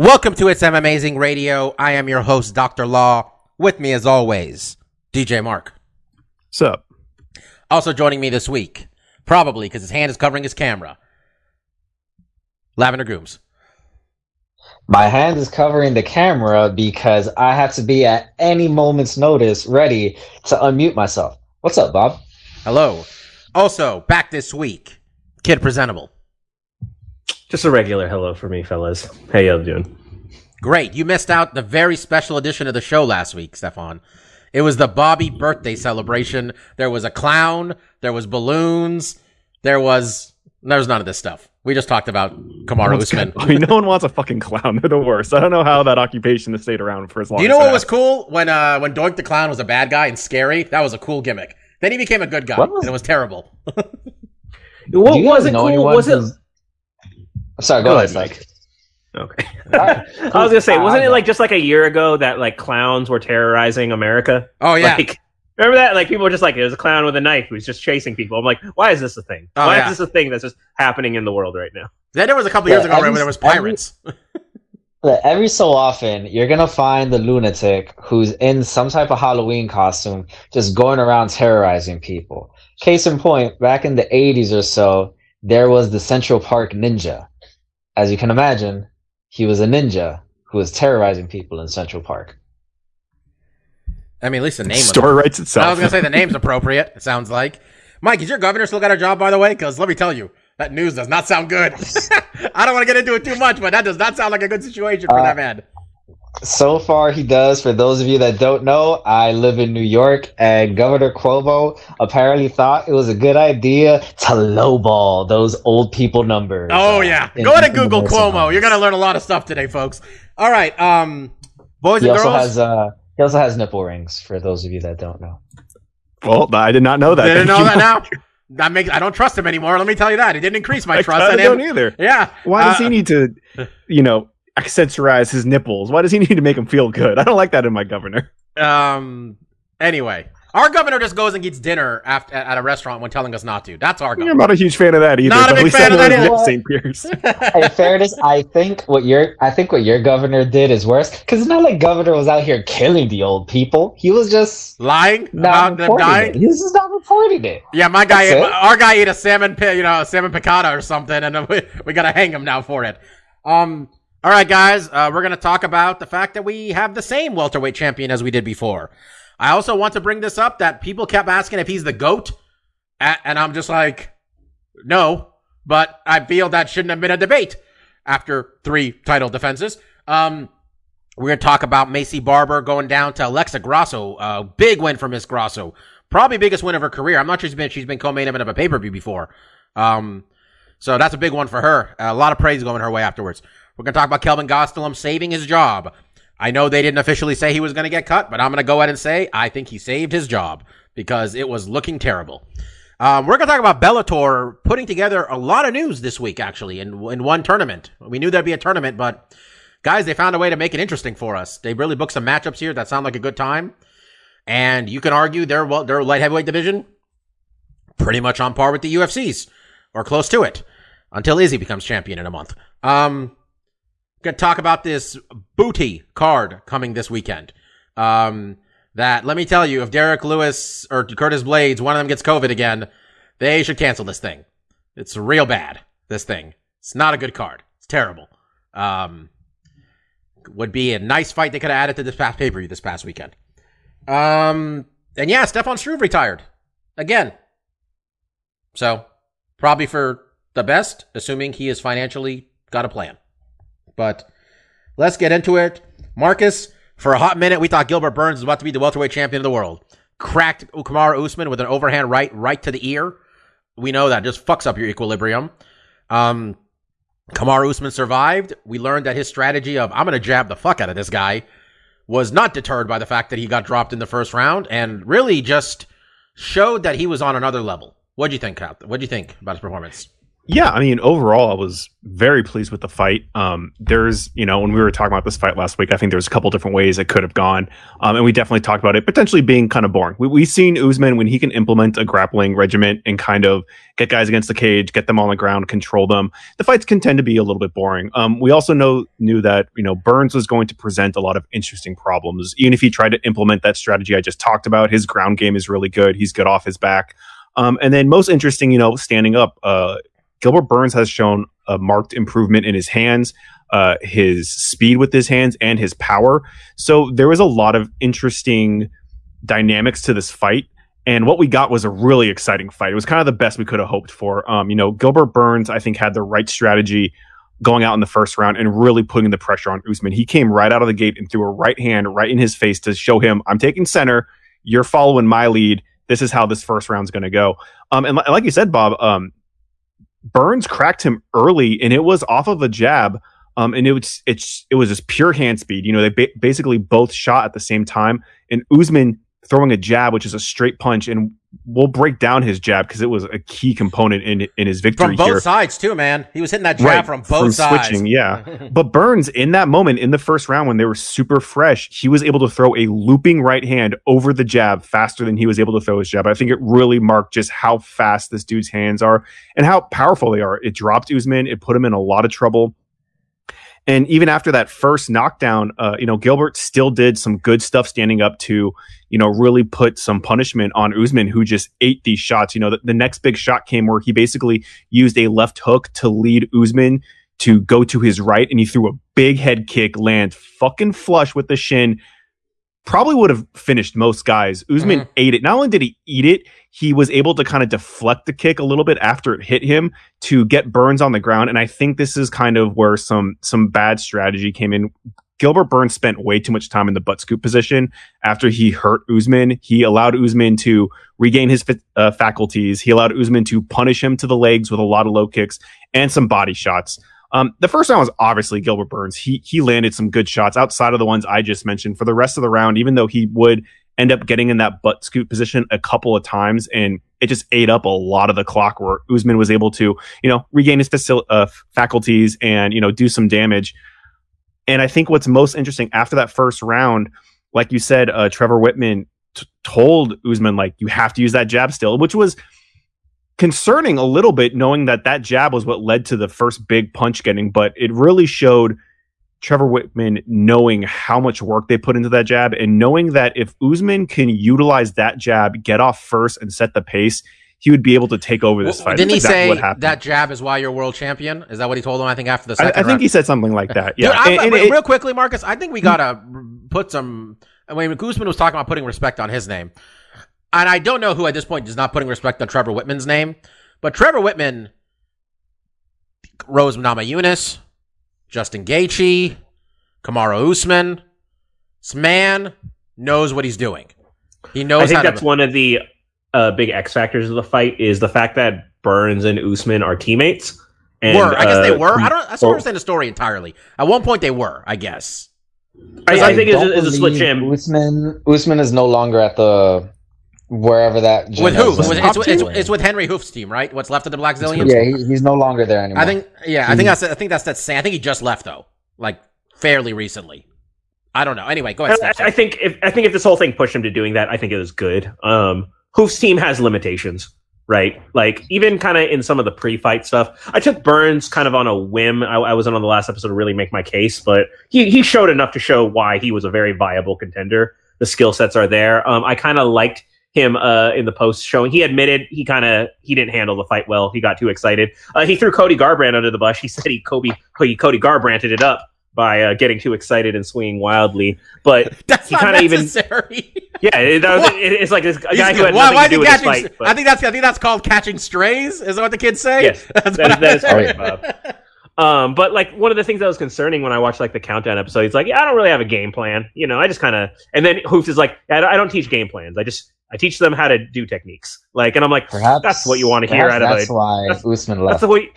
Welcome to It's M Amazing Radio. I am your host, Dr. Law. With me, as always, DJ Mark. What's up? Also joining me this week, probably because his hand is covering his camera, Lavender Gooms. My hand is covering the camera because I have to be at any moment's notice ready to unmute myself. What's up, Bob? Hello. Also, back this week, Kid Presentable. Just a regular hello for me, fellas. How y'all doing? Great. You missed out the very special edition of the show last week, Stefan. It was the Bobby birthday celebration. There was a clown. There was balloons. There was, there was none of this stuff. We just talked about Kamaru Usman. I mean, no one wants a fucking clown. They're the worst. I don't know how that occupation has stayed around for as long. Do you know as what it was cool when uh when Doink the Clown was a bad guy and scary? That was a cool gimmick. Then he became a good guy, What and it was terrible. What Do you guys was it cool? Was it? Who's- I'm sorry, go, Go ahead, ahead, Mike. Okay. Alright, I was gonna say, wasn't Uh, it like just like a year ago that like clowns were terrorizing America? Oh yeah, Like, remember that? Like people were just like, "There's a clown with a knife who's just chasing people." I'm like, why is this a thing? Oh, why yeah. is this a thing that's just happening in the world right now? then there was a couple Yeah, years ago every- where there was pirates. Look, Every so often, you're gonna find the lunatic who's in some type of Halloween costume, just going around terrorizing people. Case in point, back in the 80s or so, there was the Central Park Ninja. As you can imagine, he was a ninja who was terrorizing people in Central Park. I mean, at least the name. The was- story writes itself. I was gonna say the name's appropriate. It sounds like. Mike, is your governor still got a job, by the way? Because let me tell you, that news does not sound good. I don't want to get into it too much, but that does not sound like a good situation for Uh, that man. So far, he does. For those of you that don't know, I live in New York, and Governor Cuomo apparently thought it was a good idea to lowball those old people numbers. Oh uh, yeah, in- go ahead and Google Cuomo. homes. You're gonna learn a lot of stuff today, folks. All right, um, boys He and also girls. has uh, he also has nipple rings. For those of you that don't know, well, I did not know that. Didn't know you, that now. That makes I don't trust him anymore. Let me tell you that. It didn't increase my I trust I don't either. Yeah. Why does Uh, he need to, you know, accessorize his nipples? Why does he need to make him feel good? I don't like that in my governor. Um. Anyway, our governor just goes and eats dinner after at a restaurant when telling us not to. That's our governor. I'm not a huge fan of that either. Not a big fan of I that know either. St. Pierce. in fairness, I think what your I think what your governor did is worse because it's not like governor was out here killing the old people. He was just Lying not about them reporting dying. it. He was just not reporting it. Yeah, my guy, That's it. our guy ate a salmon, pi- you know, salmon piccata or something, and we, we gotta hang him now for it. Um, all right, guys, uh, we're gonna talk about the fact that we have the same welterweight champion as we did before. I also want to bring this up that people kept asking if he's the goat, and I'm just like, no, but I feel that shouldn't have been a debate after three title defenses. Um, we're going to talk about Maycee Barber going down to Alexa Grasso. Uh, big win for Miss Grasso. Probably biggest win of her career. I'm not sure she's been, she's been co-main event of a pay-per-view before. Um, so that's a big one for her. A lot of praise going her way afterwards. We're going to talk about Kelvin Gastelum saving his job. I know they didn't officially say he was going to get cut, but I'm going to go ahead and say I think he saved his job because it was looking terrible. Um, we're going to talk about Bellator putting together a lot of news this week, actually, in, in one tournament. We knew there'd be a tournament, but guys, they found a way to make it interesting for us. They really booked some matchups here that sound like a good time. And you can argue their, well, their light heavyweight division pretty much on par with the UFC's or close to it until Izzy becomes champion in a month. Um, gonna talk about this booty card coming this weekend. Um, that let me tell you, if Derrick Lewis or Curtis Blaydes, one of them gets COVID again, they should cancel this thing. It's real bad. This thing. It's not a good card. It's terrible. Um, would be a nice fight they could have added to this past pay per view this past weekend. Um, and yeah, Stefan Struve retired again. So probably for the best, assuming he is financially got a plan. But let's get into it. Marcus, for a hot minute, we thought Gilbert Burns was about to be the welterweight champion of the world. Cracked Kamaru Usman with an overhand right, right to the ear. We know that just fucks up your equilibrium. Um, Usman survived. We learned that his strategy of I'm going to jab the fuck out of this guy was not deterred by the fact that he got dropped in the first round and really just showed that he was on another level. What'd you think, Cap? What'd you think about his performance? Yeah, I mean, overall, I was very pleased with the fight. Um, there's, you know, when we were talking about this fight last week, I think there's a couple different ways it could have gone. Um, and we definitely talked about it potentially being kind of boring. We, we've seen Usman when he can implement a grappling regiment and kind of get guys against the cage, get them on the ground, control them. The fights can tend to be a little bit boring. Um, we also know knew that you know Burns was going to present a lot of interesting problems, even if he tried to implement that strategy I just talked about. His ground game is really good. He's good off his back. Um, and then most interesting, you know, standing up. Uh, Gilbert Burns has shown a marked improvement in his hands, uh, his speed with his hands, and his power. So there was a lot of interesting dynamics to this fight. And what we got was a really exciting fight. It was kind of the best we could have hoped for. Um, you know, Gilbert Burns, I think, had the right strategy going out in the first round and really putting the pressure on Usman. He came right out of the gate and threw a right hand right in his face to show him, I'm taking center. You're following my lead. This is how this first round's going to go. Um, and li- like you said, Bob, um, Burns cracked him early, and it was off of a jab. Um, and it was it's it was just pure hand speed. You know, they ba- basically both shot at the same time, and Usman throwing a jab, which is a straight punch, and we'll break down his jab because it was a key component in in his victory From both here. sides, too, man. He was hitting that jab Right, from both sides. switching, yeah. but Burns, in that moment, in the first round, when they were super fresh, he was able to throw a looping right hand over the jab faster than he was able to throw his jab. I think it really marked just how fast this dude's hands are and how powerful they are. It dropped Usman. It put him in a lot of trouble. And even after that first knockdown, uh, you know, Gilbert still did some good stuff standing up to, you know, really put some punishment on Usman, who just ate these shots. You know, the, the next big shot came where he basically used a left hook to lead Usman to go to his right, and he threw a big head kick, land fucking flush with the shin. Probably would have finished most guys. Usman Mhm. ate it. Not only did he eat it, he was able to kind of deflect the kick a little bit after it hit him to get Burns on the ground. And I think this is kind of where some some bad strategy came in. Gilbert Burns spent way too much time in the butt scoop position after he hurt Usman. He allowed Usman to regain his uh, faculties. He allowed Usman to punish him to the legs with a lot of low kicks and some body shots. Um, the first round was obviously Gilbert Burns. He he landed some good shots outside of the ones I just mentioned. For the rest of the round, even though he would end up getting in that butt scoop position a couple of times, and it just ate up a lot of the clock where Usman was able to, you know, regain his uh, faculties and you know do some damage. And I think what's most interesting after that first round, like you said, uh, Trevor Wittman t- told Usman like you have to use that jab still, which was concerning a little bit, knowing that that jab was what led to the first big punch getting. But it really showed Trevor Wittman knowing how much work they put into that jab and knowing that if Usman can utilize that jab, get off first, and set the pace, he would be able to take over this Well, fight. Didn't he exactly say what that jab is why you're world champion? Is that what he told him? I think after the I, second I think round? he said something like that. Yeah, Dude, I'm- And- and real, it- real quickly, Marcus. I think we gotta put some. I mean, Guzman was talking about putting respect on his name, and I don't know who at this point is not putting respect on Trevor Wittman's name, but Trevor Wittman, Rose Namajunas, Justin Gaethje, Kamaru Usman, this man knows what he's doing. He knows I think how that's to. one of the uh, big X factors of the fight is the fact that Burns and Usman are teammates. And, were I guess they uh, were. I don't. I don't or- understand the story entirely. At one point, they were. I guess. I, I think it's, a- it's a split believe gym. Usman, Usman is no longer at the wherever that gym With is. who? It's, it's, it's with Henri Hooft's team, right? What's left of the Blackzilians? yeah, he, he's no longer there anymore. I think. Yeah, I think that's. I think that's that same. I think he just left though, like fairly recently. I don't know. Anyway, go ahead. I, Steph. I think if I think if this whole thing pushed him to doing that, I think it was good. Um, Hooft's team has limitations, right? Like even kind of in some of the pre-fight stuff. I took Burns kind of on a whim. I, I wasn't on the last episode to really make my case, but he he showed enough to show why he was a very viable contender. The skill sets are there. Um, I kind of liked him uh, in the post showing. He admitted he kind of he didn't handle the fight well. He got too excited. Uh, he threw Cody Garbrandt under the bus. He said he Kobe Cody, Cody Garbrandted it up by uh, getting too excited and swinging wildly. But that's he not kinda even- yeah, it, that was, it- it's like this a guy who had why, nothing why to is he do with catching? fight. But I think that's. I think that's called catching strays. Is that what the kids say? Yes, that's that what is- that is I- correct, Bob. Um, but like one of the things that was concerning when I watched like the countdown episode, he's like, "Yeah, I don't really have a game plan. You know, I just kind of." And then Hooft is like, "I don't- "I don't teach game plans. I just I teach them how to do techniques." Like, and I'm like, perhaps "That's what you want to hear out of That's a why that's- Usman that's left. the way."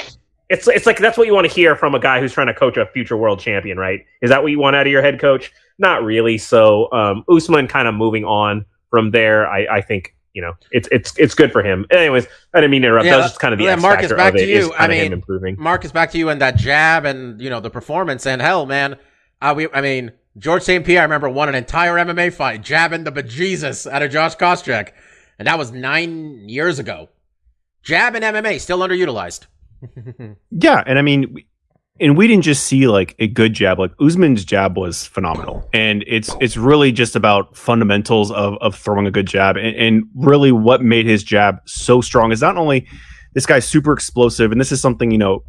It's it's like that's what you want to hear from a guy who's trying to coach a future world champion, right? Is that what you want out of your head coach? Not really. So um, Usman kind of moving on from there. I, I think you know it's it's it's good for him. Anyways, I didn't mean to interrupt. Yeah, was just kind of the yeah, X Marcus, factor back of to it. is you. I mean, improving. Marcus, back to you and that jab and you know the performance and hell, man. Uh, we, I mean, George St. Pierre, I remember won an entire MMA fight jabbing the bejesus out of Josh Koscheck, and that was nine years ago. Jab and MMA still underutilized. Yeah, and I mean, and we didn't just see like a good jab. Like Usman's jab was phenomenal, and it's it's really just about fundamentals of of throwing a good jab, and, and really what made his jab so strong is not only this guy's super explosive, and this is something you know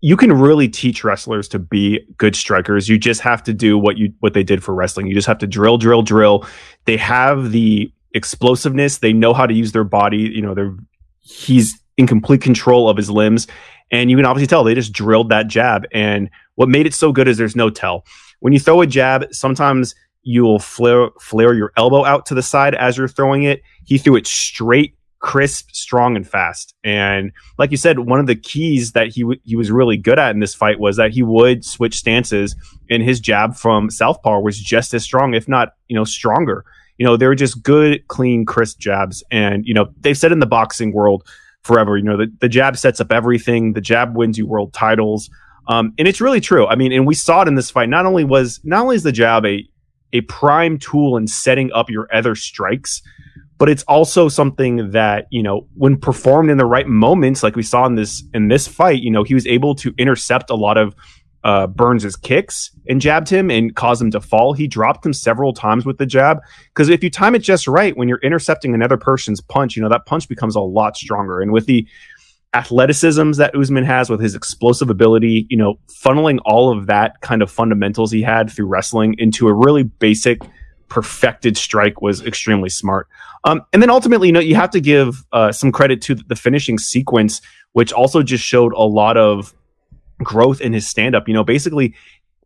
you can really teach wrestlers to be good strikers. You just have to do what you what they did for wrestling. You just have to drill, drill, drill. They have the explosiveness. They know how to use their body. You know, they're he's in complete control of his limbs. And you can obviously tell they just drilled that jab. And what made it so good is there's no tell. When you throw a jab, sometimes you will flare flare your elbow out to the side as you're throwing it. He threw it straight, crisp, strong, and fast. And like you said, one of the keys that he w- he was really good at in this fight was that he would switch stances, and his jab from southpaw was just as strong, if not you know stronger. You know, they were just good, clean, crisp jabs. And you know, they've said in the boxing world forever, you know, the, the jab sets up everything. The jab wins you world titles. Um, and it's really true. I mean, and we saw it in this fight. Not only was not only is the jab a a prime tool in setting up your other strikes, but it's also something that you know when performed in the right moments, like we saw in this in this fight. You know, he was able to intercept a lot of uh, Burns' kicks and jabbed him and caused him to fall. He dropped him several times with the jab because if you time it just right, when you're intercepting another person's punch, you know that punch becomes a lot stronger. And with the athleticisms that Usman has with his explosive ability, you know, funneling all of that kind of fundamentals he had through wrestling into a really basic, perfected strike was extremely smart. Um, and then ultimately, you know, you have to give uh, some credit to the finishing sequence, which also just showed a lot of growth in his stand up. You know, basically,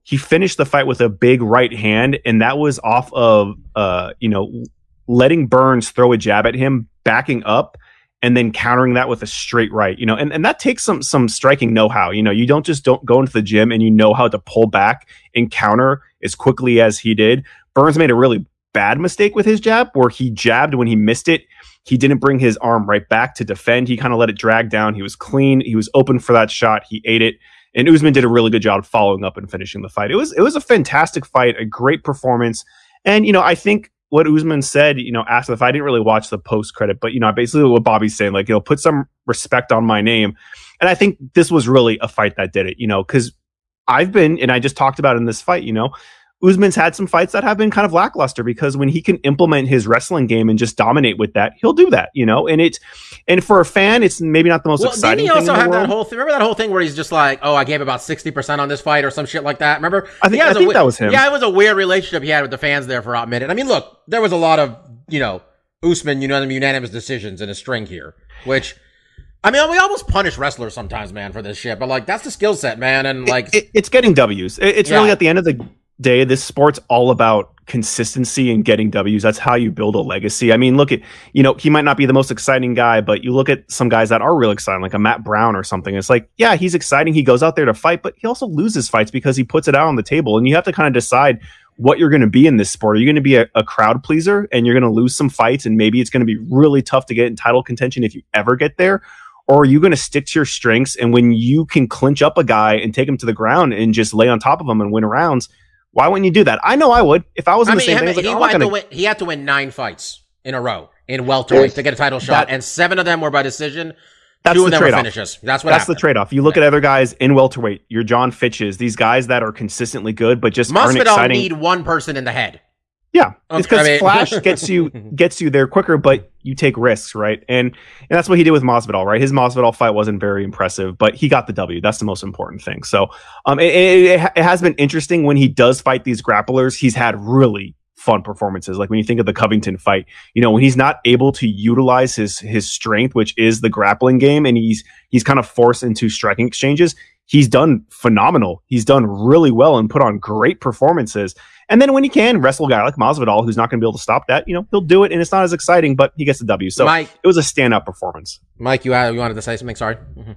he finished the fight with a big right hand, and that was off of, uh, you know, letting Burns throw a jab at him, backing up, and then countering that with a straight right. You know, and, and that takes some some striking know how. You know, you don't just don't go into the gym and you know how to pull back and counter as quickly as he did. Burns made a really bad mistake with his jab where he jabbed when he missed it. He didn't bring his arm right back to defend. He kind of let it drag down. He was clean. He was open for that shot. He ate it. And Usman did a really good job following up and finishing the fight. It was it was a fantastic fight, a great performance. And you know, I think what Usman said, you know, after the fight, I didn't really watch the post credit, but you know, basically what Bobby's saying, like, you know, put some respect on my name. And I think this was really a fight that did it, you know, because I've been, and I just talked about in this fight, you know, Usman's had some fights that have been kind of lackluster because when he can implement his wrestling game and just dominate with that, he'll do that, you know. And it's and for a fan, it's maybe not the most Well, exciting. didn't he also have that whole thing? Remember that whole thing where he's just like, "Oh, I gave about sixty percent on this fight" or some shit like that. Remember? I think- I think we- that was him. Yeah, it was a weird relationship he had with the fans there for a minute. I mean, look, there was a lot of you know Usman, you know, unanimous decisions in a string here, which. I mean, we almost punish wrestlers sometimes, man, for this shit. But like, that's the skill set, man. And like, it, it's getting W's. It- it's Yeah. really at the end of the day, this sport's all about consistency and getting W's. That's how you build a legacy. I mean, look at you know he might not be the most exciting guy, but you look at some guys that are real exciting, like a Matt Brown or something. It's like, yeah, he's exciting. He goes out there to fight, but he also loses fights because he puts it out on the table, and you have to kind of decide what you're going to be in this sport. Are you going to be a, a crowd pleaser and you're going to lose some fights, and maybe it's going to be really tough to get in title contention if you ever get there? or are you going to stick to your strengths? And when you can clinch up a guy and take him to the ground and just lay on top of him and win rounds, why wouldn't you do that? I know I would. If I was in I the mean, same he, thing, I like, he oh, had gonna- win, he had to win nine fights in a row in welterweight to get a title shot, and seven of them were by decision. That's Two the of them trade-off. finishes. That's what That's the happened. trade off. You look at other guys in welterweight, your John Fitches, these guys that are consistently good, but just aren't Masvidal exciting. need one person in the head. Yeah, Okay, it's because I mean- Flash gets you gets you there quicker, but you take risks, right? And and that's what he did with Masvidal, right? His Masvidal fight wasn't very impressive, but he got the W. That's the most important thing. So, um, it, it, it it has been interesting when he does fight these grapplers. He's had really fun performances. Like when you think of the Covington fight, you know, when he's not able to utilize his his strength, which is the grappling game, and he's he's kind of forced into striking exchanges. He's done phenomenal. He's done really well and put on great performances. And then when he can wrestle a guy like Masvidal, who's not going to be able to stop that, you know, he'll do it, and it's not as exciting, but he gets the W. So Mike, it was a standout performance. Mike, you, uh, you wanted to say something? Sorry. Mhm.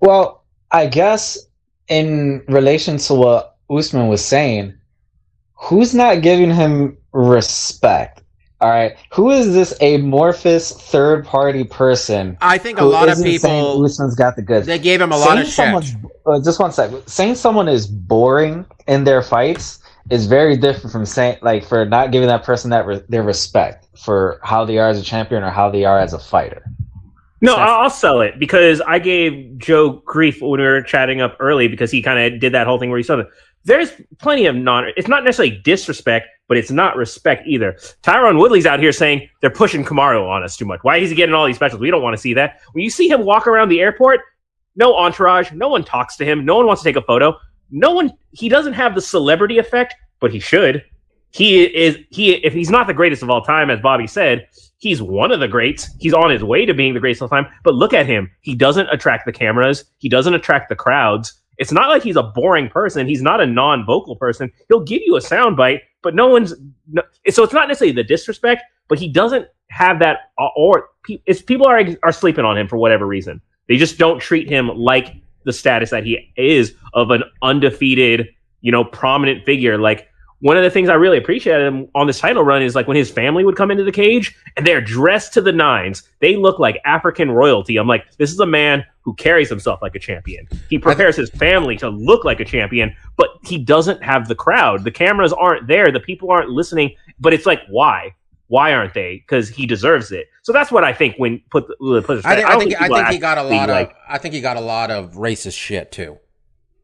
Well, I guess in relation to what Usman was saying, who's not giving him respect? All right, who is this amorphous third party person? I think a lot of isn't saying people Usman's got the goods. they gave him a lot saying of shit. uh, just one sec. Saying someone is boring in their fights is very different from saying like for not giving that person that re- their respect for how they are as a champion or how they are as a fighter. No, I'll, I'll sell it because I gave Joe grief when we were chatting up early because he kind of did that whole thing where he said, "There's plenty of non. It's not necessarily disrespect, but it's not respect either." Tyron Woodley's out here saying they're pushing Kamaru on us too much. Why is he getting all these specials? We don't want to see that. When you see him walk around the airport, no entourage, no one talks to him, no one wants to take a photo. No one. He doesn't have the celebrity effect, but he should. He is he if he's not the greatest of all time, as Bobby said, he's one of the greats. He's on his way to being the greatest of all time. But look at him. He doesn't attract the cameras. He doesn't attract the crowds. It's not like he's a boring person. He's not a non-vocal person. He'll give you a soundbite, but no one's. No, so it's not necessarily the disrespect, but he doesn't have that. Uh, or it's people are are sleeping on him for whatever reason. They just don't treat him like the status that he is of an undefeated, you know, prominent figure. Like one of the things I really appreciated him on this title run is like when his family would come into the cage and they're dressed to the nines. They look like African royalty. I'm like, this is a man who carries himself like a champion. He prepares his family to look like a champion, but he doesn't have the crowd. The cameras aren't there. The people aren't listening. But it's like, why? Why aren't they? Because he deserves it. So that's what I think when put the put I think, I don't think, I think he got a lot of like, I think he got a lot of racist shit too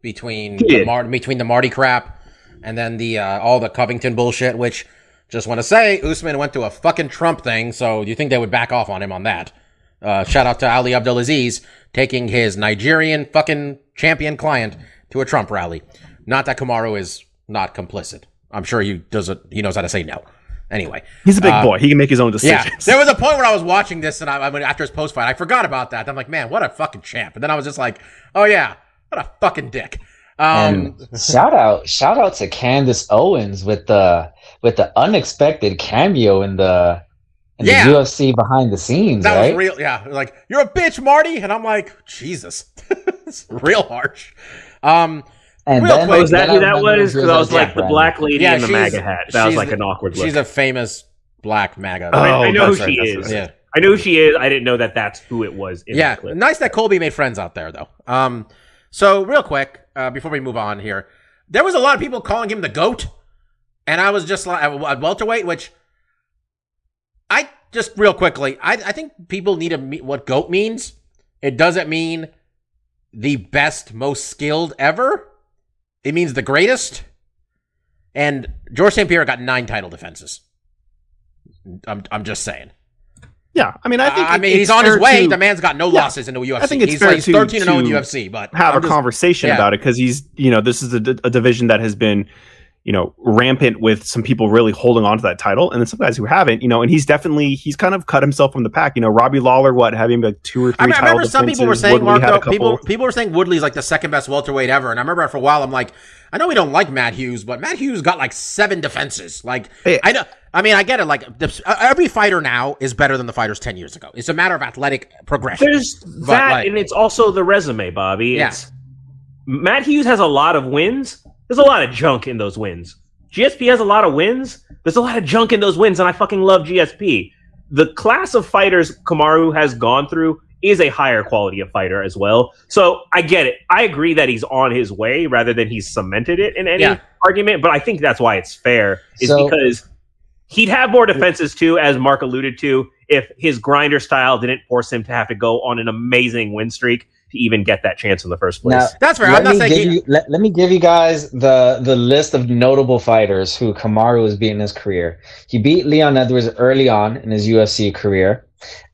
between the. Mar- between the Marty crap and then the uh, all the Covington bullshit. Which just want to say, Usman went to a fucking Trump thing, so you think they would back off on him on that? Uh, shout out to Ali Abdelaziz taking his Nigerian fucking champion client to a Trump rally. Not that Kamaru is not complicit. I'm sure he does it. He knows how to say no. Anyway, He's a big Uh, boy. He can make his own decisions. yeah, there was a point where I was watching this, and I, I mean, after his post fight, I forgot about that. I'm like, man, what a fucking champ. And then I was just like, oh yeah, what a fucking dick. Um, And shout out, shout out to Candace Owens with the with the unexpected cameo in the in Yeah. the UFC behind the scenes, that right? was real. Yeah, like you're a bitch, Marty, and I'm like, Jesus, it's real harsh. Um, and Real then, quick, is that then who that was? she Because I was like the black lady yeah, in the MAGA hat. That was like an awkward look. She's a famous black MAGA. Oh, I, I know who that's she right, is. yeah, I know who she is. I didn't know that that's who it was. In yeah. the clip. Nice that Colby made friends out there, though. Um, so real quick, uh, before we move on here, there was a lot of people calling him the goat, and I was just like at welterweight, which I just real quickly, I I think people need to meet what goat means. It doesn't mean the best, most skilled ever. It means the greatest. And George St. Pierre got nine title defenses. I'm I'm just saying. Yeah, I mean, I think uh, I mean, he's on his way. to The man's got no Yeah. losses in the UFC. I think it's he's fair like, to- 13 and 0 in UFC, but have I'm a just- conversation yeah. about it because he's, you know, this is a, a division that has been, you know, rampant with some people really holding on to that title, and then some guys who haven't, you know, and he's definitely he's kind of cut himself from the pack. You know, Robbie Lawler, what having like two or three. I, mean, I remember some people were saying, Woodley Mark, though, people people were saying Woodley's like the second best welterweight ever, and I remember for a while I'm like, I know we don't like Matt Hughes, but Matt Hughes got like seven defenses. Like Hey. I know, I mean, I get it. Like uh, every fighter now is better than the fighters ten years ago. It's a matter of athletic progression. There's that, like- and it's also the resume, Bobby. Yeah. It's, Matt Hughes has a lot of wins. There's a lot of junk in those wins. GSP has a lot of wins. There's a lot of junk in those wins, and I fucking love GSP. The class of fighters Kamaru has gone through is a higher quality of fighter as well. So I get it. I agree that he's on his way rather than he's cemented it in any Yeah. argument, but I think that's why it's fair, is So- because he'd have more defenses too, as Mark alluded to, if his grinder style didn't force him to have to go on an amazing win streak to even get that chance in the first place. Now, That's fair. let I'm not me saying give you, let, let me give you guys the the list of notable fighters who Kamaru has beaten in his career. He beat Leon Edwards early on in his UFC career,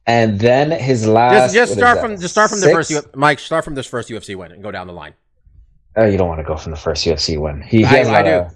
and then his last. just just start from just start from the first U- Mike. Start from this first UFC win and go down the line. Oh, you don't want to go from the first UFC win. He, he I- has a I lot do. of-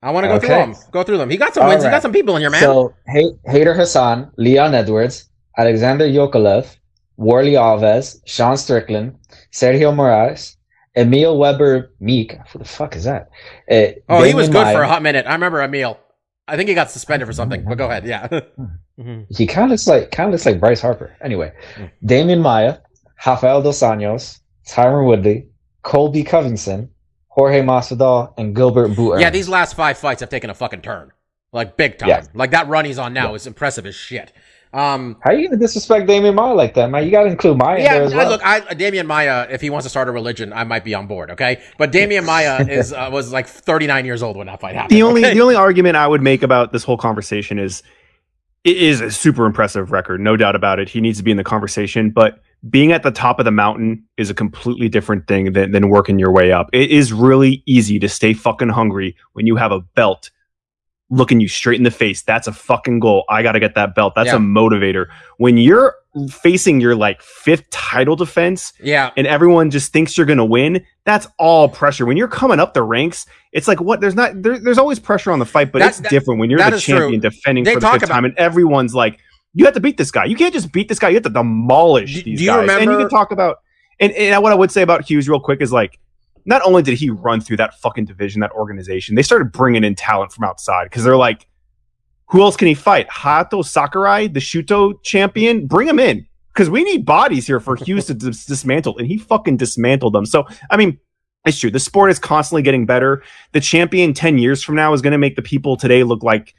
I want to go through them. Go through them. He got some All wins. He got some people in here, man. So, Hay- Hayder Hassan, Leon Edwards, Alexander Yakovlev, Warley Alves, Sean Strickland, Sergio Moraes, Emil Weber Meek. Who the fuck is that? Uh, oh, he was good Maia. for a hot minute. I remember Emil. I think he got suspended for something. But go ahead. Yeah. Mhm. He kind of looks like kind of looks like Bryce Harper. Anyway, Hmm. Demian Maia, Rafael dos Anjos, Tyron Woodley, Colby Covington, Jorge Masvidal, and Gilbert Burns. Yeah, these last five fights have taken a fucking turn. Like big time. Yeah. Like that run he's on now is impressive as shit. Um How are you gonna disrespect Demian Maia like that, man? You gotta include Maia in yeah, there as well. look, I, Demian Maia, if he wants to start a religion, I might be on board. Okay, but Demian Maia is uh, was like 39 years old when that fight happened. the only okay? the only argument I would make about this whole conversation is it is a super impressive record, no doubt about it. He needs to be in the conversation, but being at the top of the mountain is a completely different thing than, than working your way up. It is really easy to stay fucking hungry when you have a belt looking you straight in the face. That's a fucking goal. I got to get that belt. That's Yeah. a motivator. When you're facing your like fifth title defense yeah, and everyone just thinks you're going to win, that's all pressure. When you're coming up the ranks, it's like what there's not there, there's always pressure on the fight, but That- it's that- different when you're the is true. champion defending They for the fifth about- time and everyone's like you have to beat this guy. You can't just beat this guy. You have to demolish Do- these do you guys. and you can talk about and, and what I would say about Hughes real quick is like not only did he run through that fucking division, that organization, they started bringing in talent from outside because they're like, who else can he fight? Hato Sakurai, the Shooto champion, bring him in because we need bodies here for Hughes to dis- dismantle, and he fucking dismantled them. So, I mean, it's true. The sport is constantly getting better. The champion 10 years from now is going to make the people today look like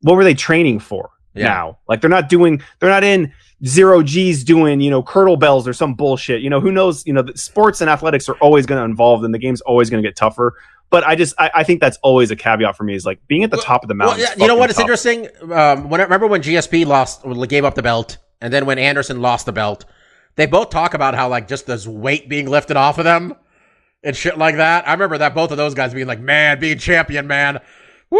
what were they training for Yeah. now? Like they're not doing, they're not in zero G's doing, you know, curdle bells or some bullshit. You know, who knows? You know, the sports and athletics are always going to involve and the game's always going to get tougher. But I just, I, I think that's always a caveat for me is like being at the Well- top of the Well, mountain. yeah, you know what? It's tough. interesting. Um, when remember when GSP lost, gave up the belt, and then when Anderson lost the belt, they both talk about how like just this weight being lifted off of them and shit like that. I remember that both of those guys being like, "Man, being champion, man, woo,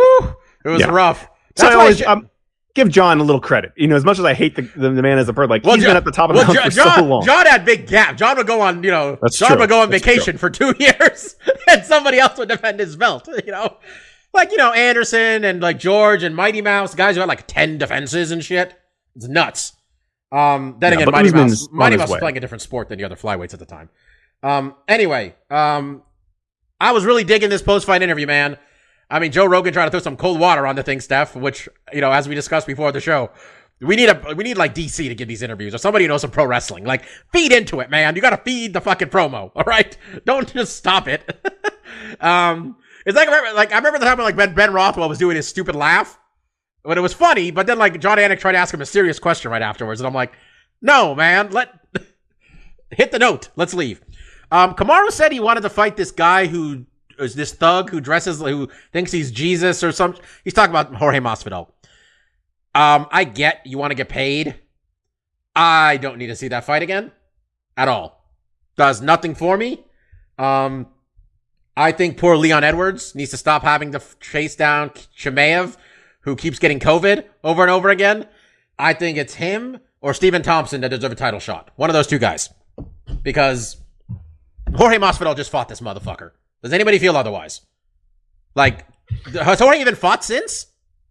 it was Yeah. rough." So That's I why always shit- um, give John a little credit. You know, as much as I hate the, the, the man as a bird, like Well, he's Jo- been at the top of the well, mountain Jo- for John, so long. John had big gap. John would go on, you know, That's John true. would go on That's vacation for two years, and somebody else would defend his belt. You know, like you know Anderson and like George and Mighty Mouse, guys who had like ten defenses and shit. It's nuts. Um, then Yeah, again, Mighty Mouse, Mighty Mouse was playing a different sport than the other flyweights at the time. Um, anyway, um, I was really digging this post fight interview, man. I mean, Joe Rogan trying to throw some cold water on the thing, Steph, which, you know, as we discussed before the show, we need a, we need like DC to give these interviews or somebody who knows some pro wrestling. Like, feed into it, man. You gotta feed the fucking promo, alright? Don't just stop it. um, it's like, I remember, like, I remember the time when like Ben, Ben Rothwell was doing his stupid laugh. But it was funny, but then like Jon Anik tried to ask him a serious question right afterwards, and I'm like, no, man, let, hit the note. Let's leave. Um, Kamaru said he wanted to fight this guy who is this thug who dresses who thinks he's Jesus or some. He's talking about Jorge Masvidal. Um, I get you want to get paid. I don't need to see that fight again at all. Does nothing for me. Um, I think poor Leon Edwards needs to stop having to chase down Chimaev, who keeps getting COVID over and over again. I think it's him or Stephen Thompson that deserve a title shot. One of those two guys. Because Jorge Masvidal just fought this motherfucker. Does anybody feel otherwise? Like, has Jorge even fought since?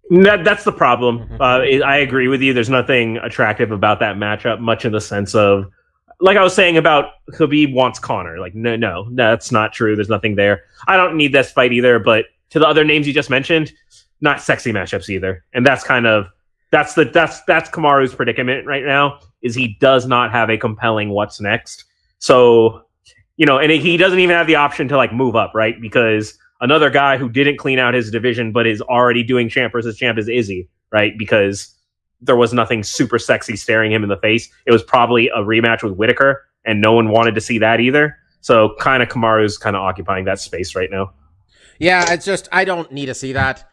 That, that's the problem. Uh, I agree with you. There's nothing attractive about that matchup, much in the sense of, like I was saying about Khabib wants Conor. Like, no, no, that's not true. There's nothing there. I don't need this fight either. But to the other names you just mentioned, not sexy matchups either. And that's kind of that's the that's that's Kamaru's predicament right now. Is he does not have a compelling what's next. So, you know, and he doesn't even have the option to like move up, right? Because another guy who didn't clean out his division but is already doing champ versus champ is Izzy, right? Because there was nothing super sexy staring him in the face. It was probably a rematch with Whittaker, and no one wanted to see that either. So kind of Kamaru's kind of occupying that space right now. Yeah, it's just I don't need to see that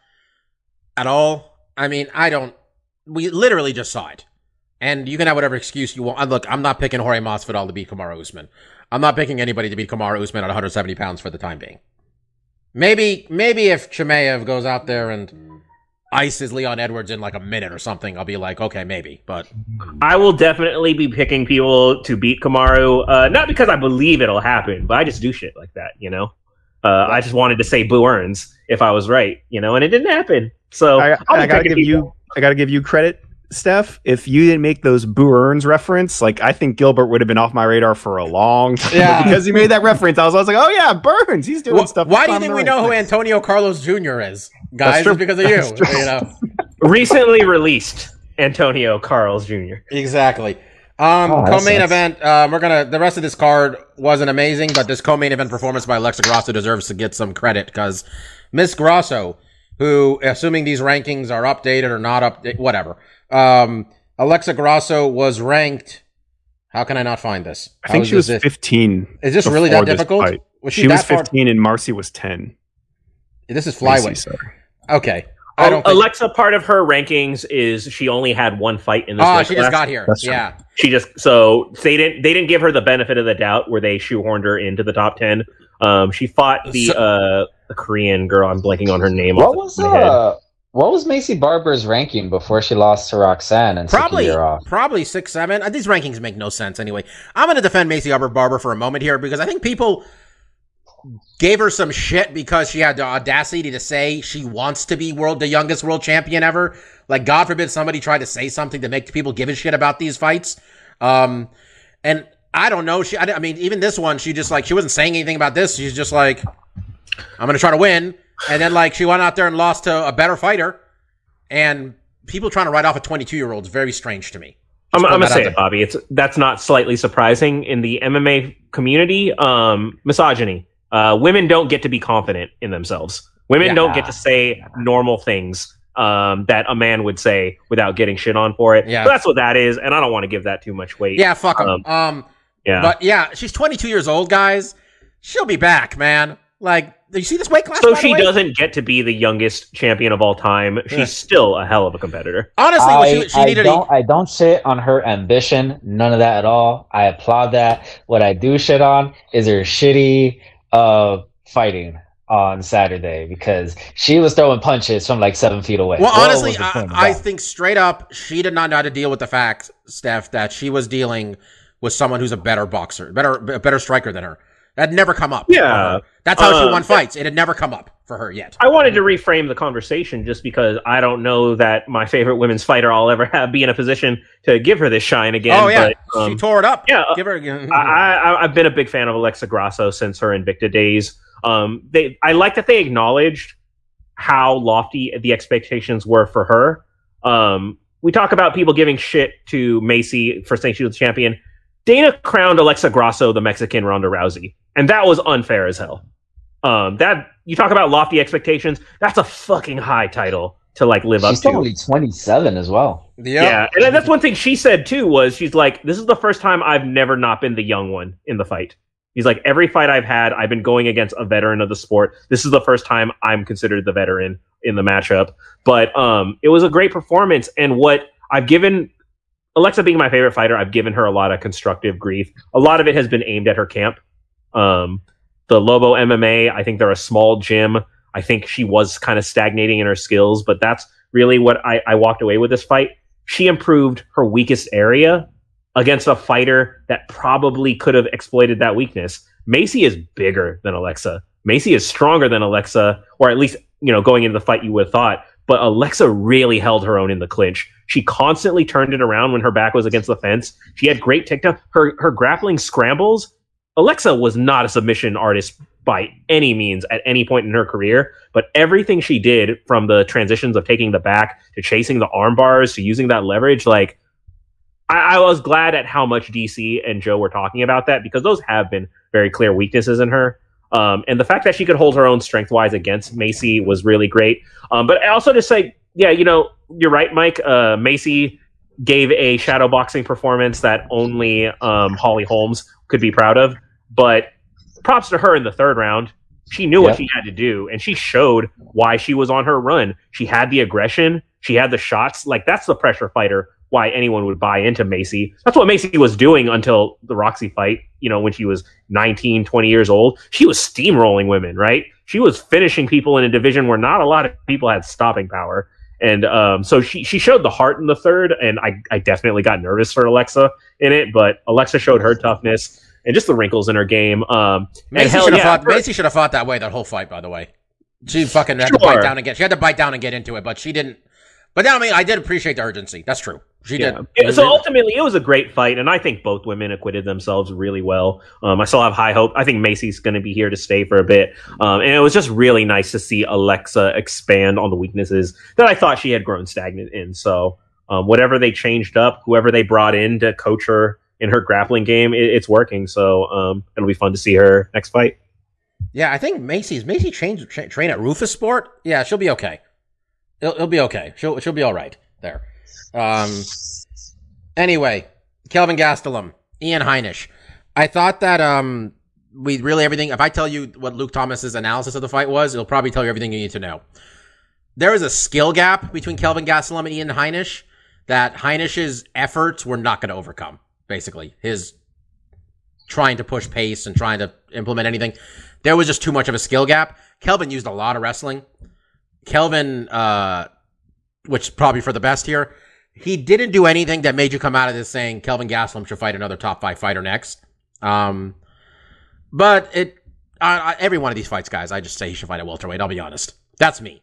at all. I mean, I don't. We literally just saw it, and you can have whatever excuse you want. Uh, Look, I'm not picking Jorge Masvidal to beat Kamaru Usman. I'm not picking anybody to beat Kamaru Usman at 170 pounds for the time being. Maybe, maybe if Chimaev goes out there and ices Leon Edwards in like a minute or something, I'll be like, okay, maybe. But I will definitely be picking people to beat Kamaru, uh, not because I believe it'll happen, but I just do shit like that, you know. Uh, I just wanted to say Boo Earns if I was right, you know, and it didn't happen. So I, I'll be I gotta give people. you, I gotta give you credit, Steph. If you didn't make those Boo Earns reference, like I think Gilbert would have been off my radar for a long time. Yeah. because he made that reference, I was, I was like, oh yeah, Burns, he's doing Wh- stuff. why do you think we know who. Antonio Carlos Jr. is, guys? It's because of you. You know. recently released Antonio Carlos Jr. Exactly. Um, Oh, co-main nice. event. Um, we're gonna. The rest of this card wasn't amazing, but this co-main event performance by Alexa Grasso deserves to get some credit because Miss Grasso, who, assuming these rankings are updated or not updated, whatever. Um, Alexa Grasso was ranked. How can I not find this? I think she was this? 15. Is this really that this difficult? fight. Was She, was that far- 15 and Marcy was 10. This is Maycee, flyweight. sorry. Okay. I don't. Think, Alexa, part of her rankings is she only had one fight in this. oh, she just class. got here. That's yeah. She just so they didn't they didn't give her the benefit of the doubt where they shoehorned her into the top ten. Um, she fought the So- uh the Korean girl. I'm blanking on her name. What off the was top of my head. uh, what was Maycee Barber's ranking before she lost to Roxanne and Probably, took a year off? probably six, seven. Uh, These rankings make no sense anyway. I'm going to defend Maycee Barber Barber for a moment here because I think people gave her some shit because she had the audacity to say she wants to be world the youngest world champion ever. Like, God forbid somebody tried to say something to make people give a shit about these fights. Um, and I don't know. She, I, I mean, even this one, she just like she wasn't saying anything about this. She's just like, I'm going to try to win. And then like she went out there and lost to a better fighter. And people trying to write off a 22 year old is very strange to me. I'm, I'm gonna say it, Bobby. It's that's not slightly surprising in the MMA community. Um, misogyny. Uh, women don't get to be confident in themselves. Women Yeah. don't get to say normal things um, that a man would say without getting shit on for it. Yeah. That's what that is, and I don't want to give that too much weight. Yeah, fuck 'em. Um, Um, yeah. but yeah, she's 22 years old, guys. She'll be back, man. Like, do you see this weight class? so by the she way? doesn't get to be the youngest champion of all time. She's Yeah. still a hell of a competitor. Honestly, what I, she, she I needed. don't I don't shit on her ambition, none of that at all. I applaud that. What I do shit on is her shitty uh fighting on Saturday because she was throwing punches from like seven feet away. well, What honestly, I, I think straight up, she did not know how to deal with the fact, Steph, that she was dealing with someone who's a better boxer, better, a better striker than her. That never come up. Yeah. that's how she Um, won fights. It had never come up for her yet. I wanted to reframe the conversation just because I don't know that my favorite women's fighter I'll ever have be in a position to give her this shine again. oh yeah, but, um, she tore it up. yeah, uh, give her. I, I, I've been a big fan of Alexa Grasso since her Invicta days. Um, they, I like that they acknowledged how lofty the expectations were for her. Um, we talk about people giving shit to Maycee for saying she was champion. Dana crowned Alexa Grasso the Mexican Ronda Rousey, and that was unfair as hell. Um, that you talk about lofty expectations. That's a fucking high title to like live she's up still to. only twenty seven as well. Yeah, and that's one thing she said too was she's like, "This is the first time I've never not been the young one in the fight." He's like, "Every fight I've had, I've been going against a veteran of the sport. This is the first time I'm considered the veteran in the matchup." But um, it was a great performance, and what I've given Alexa being my favorite fighter, I've given her a lot of constructive grief. A lot of it has been aimed at her camp. Um, the Lobo MMA, I think they're a small gym. I think she was kind of stagnating in her skills, but that's really what I, I walked away with this fight. She improved her weakest area against a fighter that probably could have exploited that weakness. Maycee is bigger than Alexa. Maycee is stronger than Alexa, or at least, you know, going into the fight you would have thought. But Alexa really held her own in the clinch. She constantly turned it around when her back was against the fence. She had great takedown. Her her grappling scrambles. Alexa was not a submission artist by any means at any point in her career, but everything she did from the transitions of taking the back to chasing the arm bars to using that leverage, like I, I was glad at how much DC and Joe were talking about that because those have been very clear weaknesses in her. Um, and the fact that she could hold her own strength wise against Maycee was really great. Um, but I also just say, yeah, you know, you're right, Mike. Uh, Maycee gave a shadow boxing performance that only um, Holly Holmes could be proud of. But props to her in the third round. She knew what she had to do, and she showed why she was on her run. She had the aggression, she had the shots. Like that's the pressure fighter. Why anyone would buy into Maycee. That's what Maycee was doing until the Roxy fight. You know, when she was 19, 20 years old, she was steamrolling women. Right? She was finishing people in a division where not a lot of people had stopping power. And um, so she she showed the heart in the third, and I, I definitely got nervous for Alexa in it, but Alexa showed her toughness and just the wrinkles in her game. Um, Maycee should have yeah, fought. Maycee should have fought that way that whole fight. By the way, she fucking had to bite down and get. She had to bite down and get into it, but she didn't. But then I mean, I did appreciate the urgency. That's true. She Yeah. did. Yeah, So ultimately, it was a great fight, and I think both women acquitted themselves really well. Um, I still have high hope. I think Maycee's going to be here to stay for a bit, um, and it was just really nice to see Alexa expand on the weaknesses that I thought she had grown stagnant in. So um, whatever they changed up, whoever they brought in to coach her in her grappling game, it, it's working. So um, it'll be fun to see her next fight. Yeah, I think Maycee's Maycee changed tra- train at Roufusport. Yeah, she'll be okay. It'll, it'll be okay. She'll she'll be all right there. Um. Anyway, Kelvin Gastelum, Ian Heinisch. I thought that um we really everything. If I tell you what Luke Thomas's analysis of the fight was, it'll probably tell you everything you need to know. There is a skill gap between Kelvin Gastelum and Ian Heinisch that Heinisch's efforts were not going to overcome. Basically, his trying to push pace and trying to implement anything. There was just too much of a skill gap. Kelvin used a lot of wrestling. Kelvin, uh, which probably for the best here, he didn't do anything that made you come out of this saying Kelvin Gastelum should fight another top five fighter next. Um, but it, uh, every one of these fights, guys, I just say he should fight at welterweight. I'll be honest. That's me.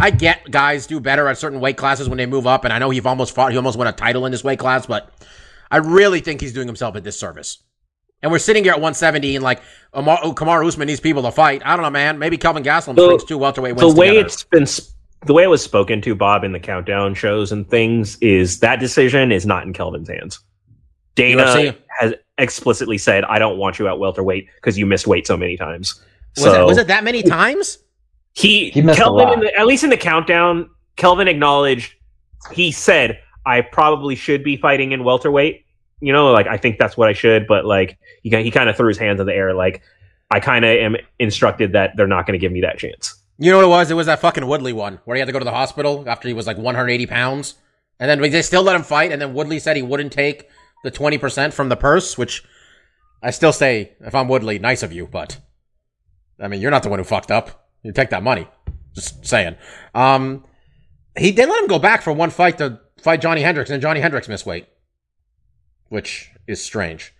I get guys do better at certain weight classes when they move up, and I know he's almost fought, he almost won a title in this weight class, but I really think he's doing himself a disservice. And we're sitting here at 170 and like Omar, oh, Kamaru Usman needs people to fight. I don't know, man. Maybe Kelvin Gastelum So, brings two welterweight wins the way together. it's been the way it was spoken to bob in the countdown shows and things is that decision is not in kelvin's hands dana UFC? has explicitly said i don't want you at welterweight because you missed weight so many times was, it, was it that many times? he, He missed a kelvin lot. in the, at least in the countdown kelvin acknowledged he said i probably should be fighting in welterweight you know like i think that's what i should but like he, he kind of threw his hands in the air like i kind of am instructed that they're not going to give me that chance You know what it was? It was that fucking Woodley one where he had to go to the hospital after he was like 180 pounds. And then they still let him fight. And then Woodley said he wouldn't take the 20% from the purse, which I still say, if I'm Woodley, nice of you, but I mean, you're not the one who fucked up. You take that money. Just saying. Um, he did let him go back for one fight to fight Johny Hendricks, and Johny Hendricks missed weight, which is strange.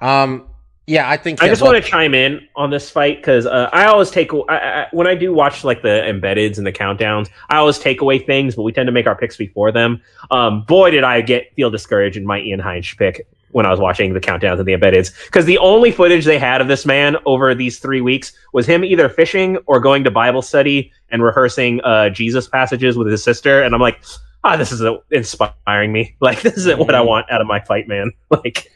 Um, yeah, I think I just want to chime in on this fight because uh, I always take I, I, when I do watch like the embeds and the countdowns. I always take away things, but we tend to make our picks before them. Um, boy, did I get feel discouraged in my Ian Heinisch pick when I was watching the countdowns and the embeddeds because the only footage they had of this man over these three weeks was him either fishing or going to Bible study and rehearsing uh, Jesus passages with his sister. And I'm like, ah, this isn't inspiring me. Like this isn't what I want out of my fight, man. Like.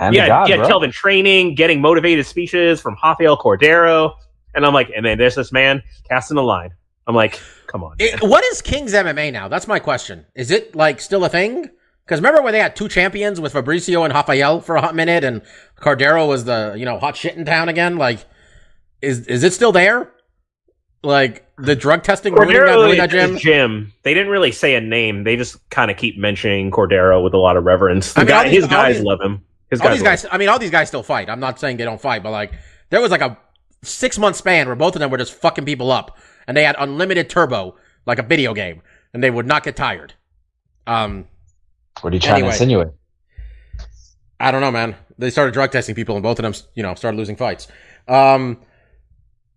Hand yeah, to God, yeah, bro. Kelvin training, getting motivated speeches from Rafael Cordeiro, and I'm like, and then there's this man casting a line. I'm like, come on, It, what is King's MMA now? That's my question. Is it like still a thing? Because remember when they had two champions with Fabricio and Rafael for a hot minute, and Cordeiro was the you know hot shit in town again? Like, is is it still there? Like the drug testing ruining that, Cordeiro ruining that is gym? Jim. They didn't really say a name. They just kind of keep mentioning Cordeiro with a lot of reverence. The I mean, guy, these- his guys these- love him. His All guys, these guys. I mean, all these guys still fight. I'm not saying they don't fight, but like there was like a six month span where both of them were just fucking people up, and they had unlimited turbo like a video game, and they would not get tired. Um, What are you trying Anyway. to insinuate? I don't know, man. They started drug testing people, and both of them, you know, started losing fights. Um,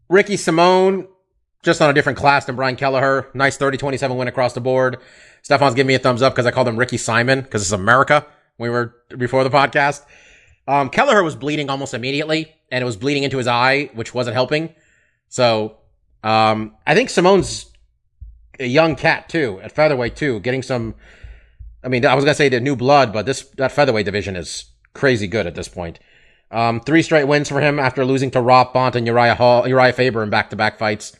Ricky Simone, just on a different class than Brian Kelleher. Nice 30-27 win across the board. Stefan's giving me a thumbs up because I called him Ricky Simon because it's America. We were before the podcast. Um, Kelleher was bleeding almost immediately, and it was bleeding into his eye, which wasn't helping. So, um, I think Simone's a young cat too at featherweight too, getting some. I mean, I was gonna say the new blood, but this that featherweight division is crazy good at this point. Um, three straight wins for him after losing to Rob Font and Uriah Hall, Urijah Faber in back-to-back fights.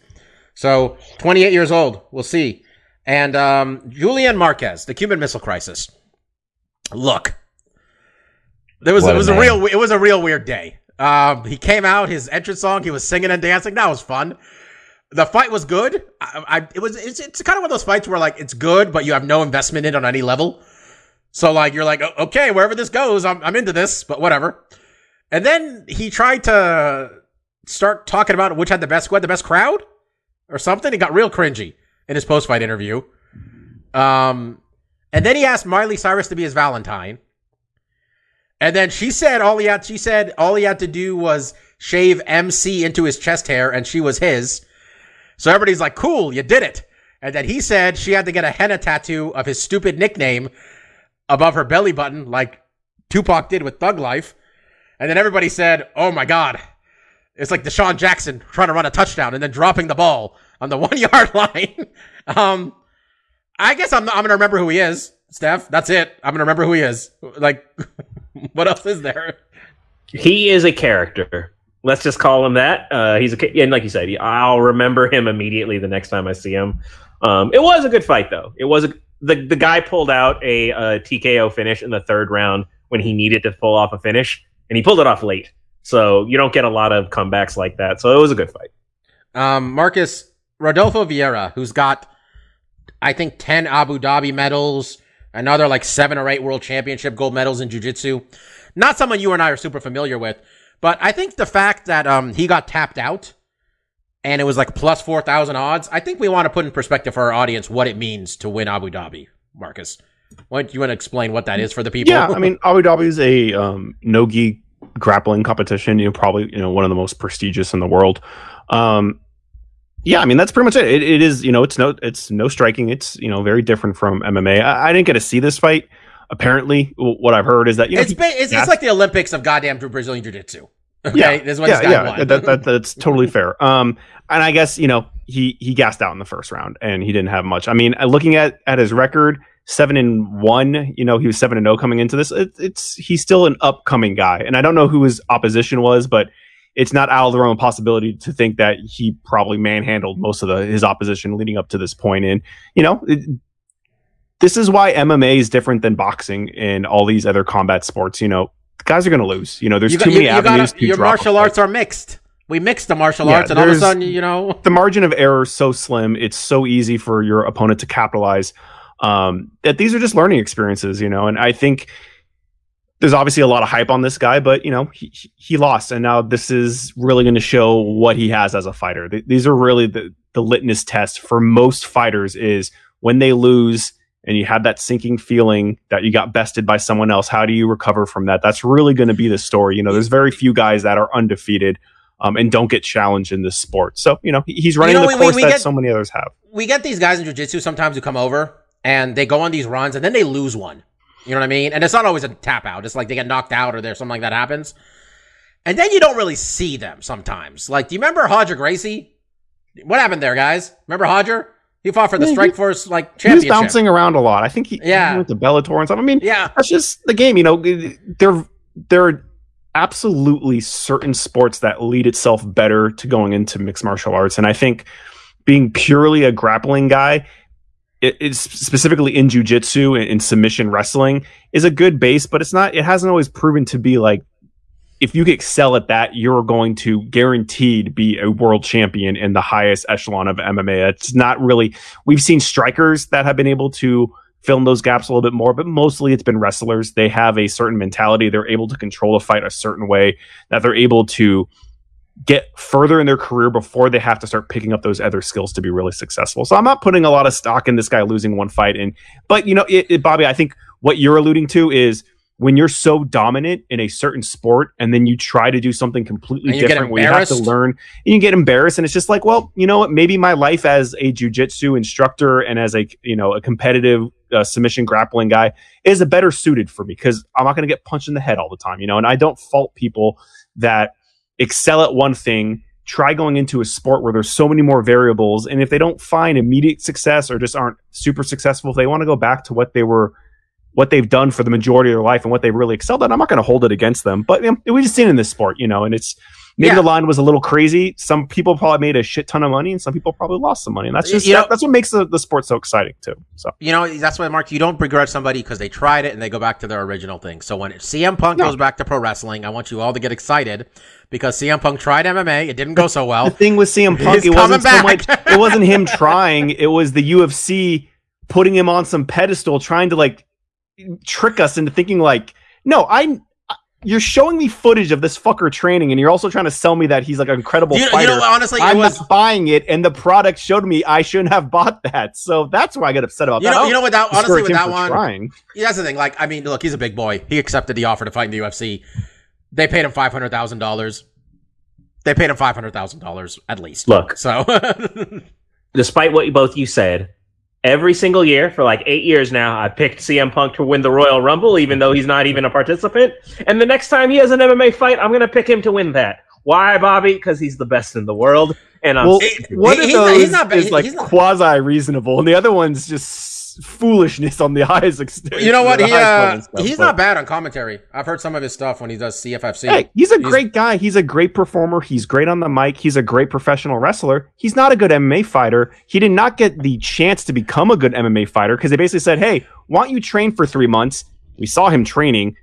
So, 28 years old. We'll see. And um, Julian Marquez, the Cuban Missile Crisis. Look, there was What it was a name. real it was a real weird day. Um, he came out, his entrance song, he was singing and dancing. That was fun. The fight was good. I, I it was it's, it's kind of one of those fights where like it's good, but you have no investment in it on any level. So like you're like okay, wherever this goes, I'm I'm into this, but whatever. And then he tried to start talking about which had the best, who the best crowd or something. He got real cringy in his post fight interview. Um, and then he asked Miley Cyrus to be his Valentine. And then she said all he had, she said all he had to do was shave MC into his chest hair and she was his. So everybody's like, cool, you did it. And then he said she had to get a henna tattoo of his stupid nickname above her belly button, like Tupac did with Thug Life. And then everybody said, oh my God. It's like DeSean Jackson trying to run a touchdown and then dropping the ball on the one yard line. um, I guess I'm, I'm going to remember who he is. Steph. That's it. I'm gonna remember who he is. Like, what else is there? He is a character. Let's just call him that. Uh, he's a and like you said, I'll remember him immediately the next time I see him. Um, it was a good fight though. It was a, the the guy pulled out a, uh TKO finish in the third round when he needed to pull off a finish, and he pulled it off late. So you don't get a lot of comebacks like that. So it was a good fight. Um, Marcus Rodolfo Vieira, who's got, I think, 10 Abu Dhabi medals, another like seven or eight world championship gold medals in jiu-jitsu. Not someone you and I are super familiar with, but I think the fact that, um, he got tapped out and it was like plus 4,000 odds, I think we want to put in perspective for our audience what it means to win Abu Dhabi, Marcus. What, you want to explain what that is for the people? Yeah, I mean, Abu Dhabi is a um, no gi grappling competition. You know, probably you know one of the most prestigious in the world. Um, yeah, I mean that's pretty much it. it. It is you know it's no it's no striking. It's you know very different from MMA. I, I didn't get to see this fight. Apparently, what I've heard is that you know it's, he- ba- it's, it's like the Olympics of goddamn Brazilian Jiu-Jitsu. Okay, Yeah, this is what yeah, this guy yeah, won. that, that, that's totally fair. Um, and I guess you know he he gassed out in the first round and he didn't have much. I mean, uh, looking at at his record, seven and one. You know, he was seven and zero coming into this. It, it's he's still an upcoming guy, and I don't know who his opposition was, but it's not out of the realm of possibility to think that he probably manhandled most of the his opposition leading up to this point. And you know. It, this is why MMA is different than boxing and all these other combat sports. You know, guys are going to lose. You know, there's You too many you- you gotta- avenues to your martial arts are mixed. We mixed the martial Yeah, arts, and all of a sudden, you know, the margin of error is so slim. It's so easy for your opponent to capitalize. Um, that these are just learning experiences, you know. And I think there's obviously a lot of hype on this guy, but you know he he- lost, and now this is really going to show what he has as a fighter. Th- These are really the the litmus test for most fighters is when they lose and you have that sinking feeling that you got bested by someone else. How do you recover from that? That's really going to be the story. You know, there's very few guys that are undefeated. Um, and don't get challenged in this sport. So, you know, he- he's running know, the we- we- course we that get- so many others have. we get these guys in jiu-jitsu sometimes who come over and they go on these runs and then they lose one. You know what I mean? And it's not always a tap out. It's like they get knocked out or there's something like that happens. And then you don't really see them sometimes. Like, do you remember Hodger Gracie? What happened there, guys? Remember Hodger? He fought for the he- Strike Force like He was bouncing around a lot. I think he, Yeah. he went to Bellator and stuff. I mean, Yeah. that's just the game. You know, there there are absolutely certain sports that lead itself better to going into mixed martial arts, and I think being purely a grappling guy. It, it's specifically in jujitsu and in submission wrestling is a good base, but it's not. It hasn't always proven to be like if you excel at that, you're going to guaranteed be a world champion in the highest echelon of MMA. It's not really. We've seen strikers that have been able to fill in those gaps a little bit more, but mostly it's been wrestlers. They have a certain mentality. They're able to control a fight a certain way that they're able to get further in their career before they have to start picking up those other skills to be really successful. So I'm not putting a lot of stock in this guy losing one fight. And but you know, it, it, Bobby, I think what you're alluding to is when you're so dominant in a certain sport and then you try to do something completely different where you have to learn and you get embarrassed and it's just like well you know what maybe my life as a jujitsu instructor and as a you know a competitive uh, submission grappling guy is a better suited for me because i'm not going to get punched in the head all the time you know and i don't fault people that excel at one thing try going into a sport where there's so many more variables and if they don't find immediate success or just aren't super successful if they want to go back to what they were what they've done for the majority of their life and what they really excelled at. I'm not going to hold it against them, but you know, we just seen in this sport, you know, and it's maybe Yeah. the line was a little crazy. Some people probably made a shit ton of money, and some people probably lost some money, and that's just You know- that's what makes the, the sport so exciting too. So You know, that's why, Mark, you don't begrudge somebody because they tried it and they go back to their original thing. So when CM Punk No. goes back to pro wrestling, I want you all to get excited because CM Punk tried MMA. It didn't go so well. the thing with CM Punk, He's it wasn't so much. It wasn't him trying. It was the UFC putting him on some pedestal, trying to like trick us into thinking like, no, I. You're showing me footage of this fucker training, and you're also trying to sell me that he's like an incredible You, you fighter. know, honestly, I'm was. not buying it, and the product showed me I shouldn't have bought that. So that's why I get upset about You that. know, you know what that honestly with him that for one. trying. Yeah, that's the thing. Like, I mean, look, he's a big boy. He accepted the offer to fight in the UFC. They paid him five hundred thousand dollars. They paid him five hundred thousand dollars at least. Look. so despite what both you said, every single year for like eight years now, I picked CM Punk to win the Royal Rumble, even though he's not even a participant. And the next time he has an MMA fight, I'm going to pick him to win that. Why, Bobby? Because he's the best in the world. And I'm Well, He- one he- of he's not- those he's not- is like quasi reasonable, and the other one's just foolishness on the highest extent. You know what? He uh, stuff, he's but- not bad on commentary. I've heard some of his stuff when he does CFFC. Hey, he's a He's- great guy. He's a great performer. He's great on the mic. He's a great professional wrestler. He's not a good MMA fighter. He did not get the chance to become a good MMA fighter because they basically said, "Hey, why don't you train for three months?" We saw him training.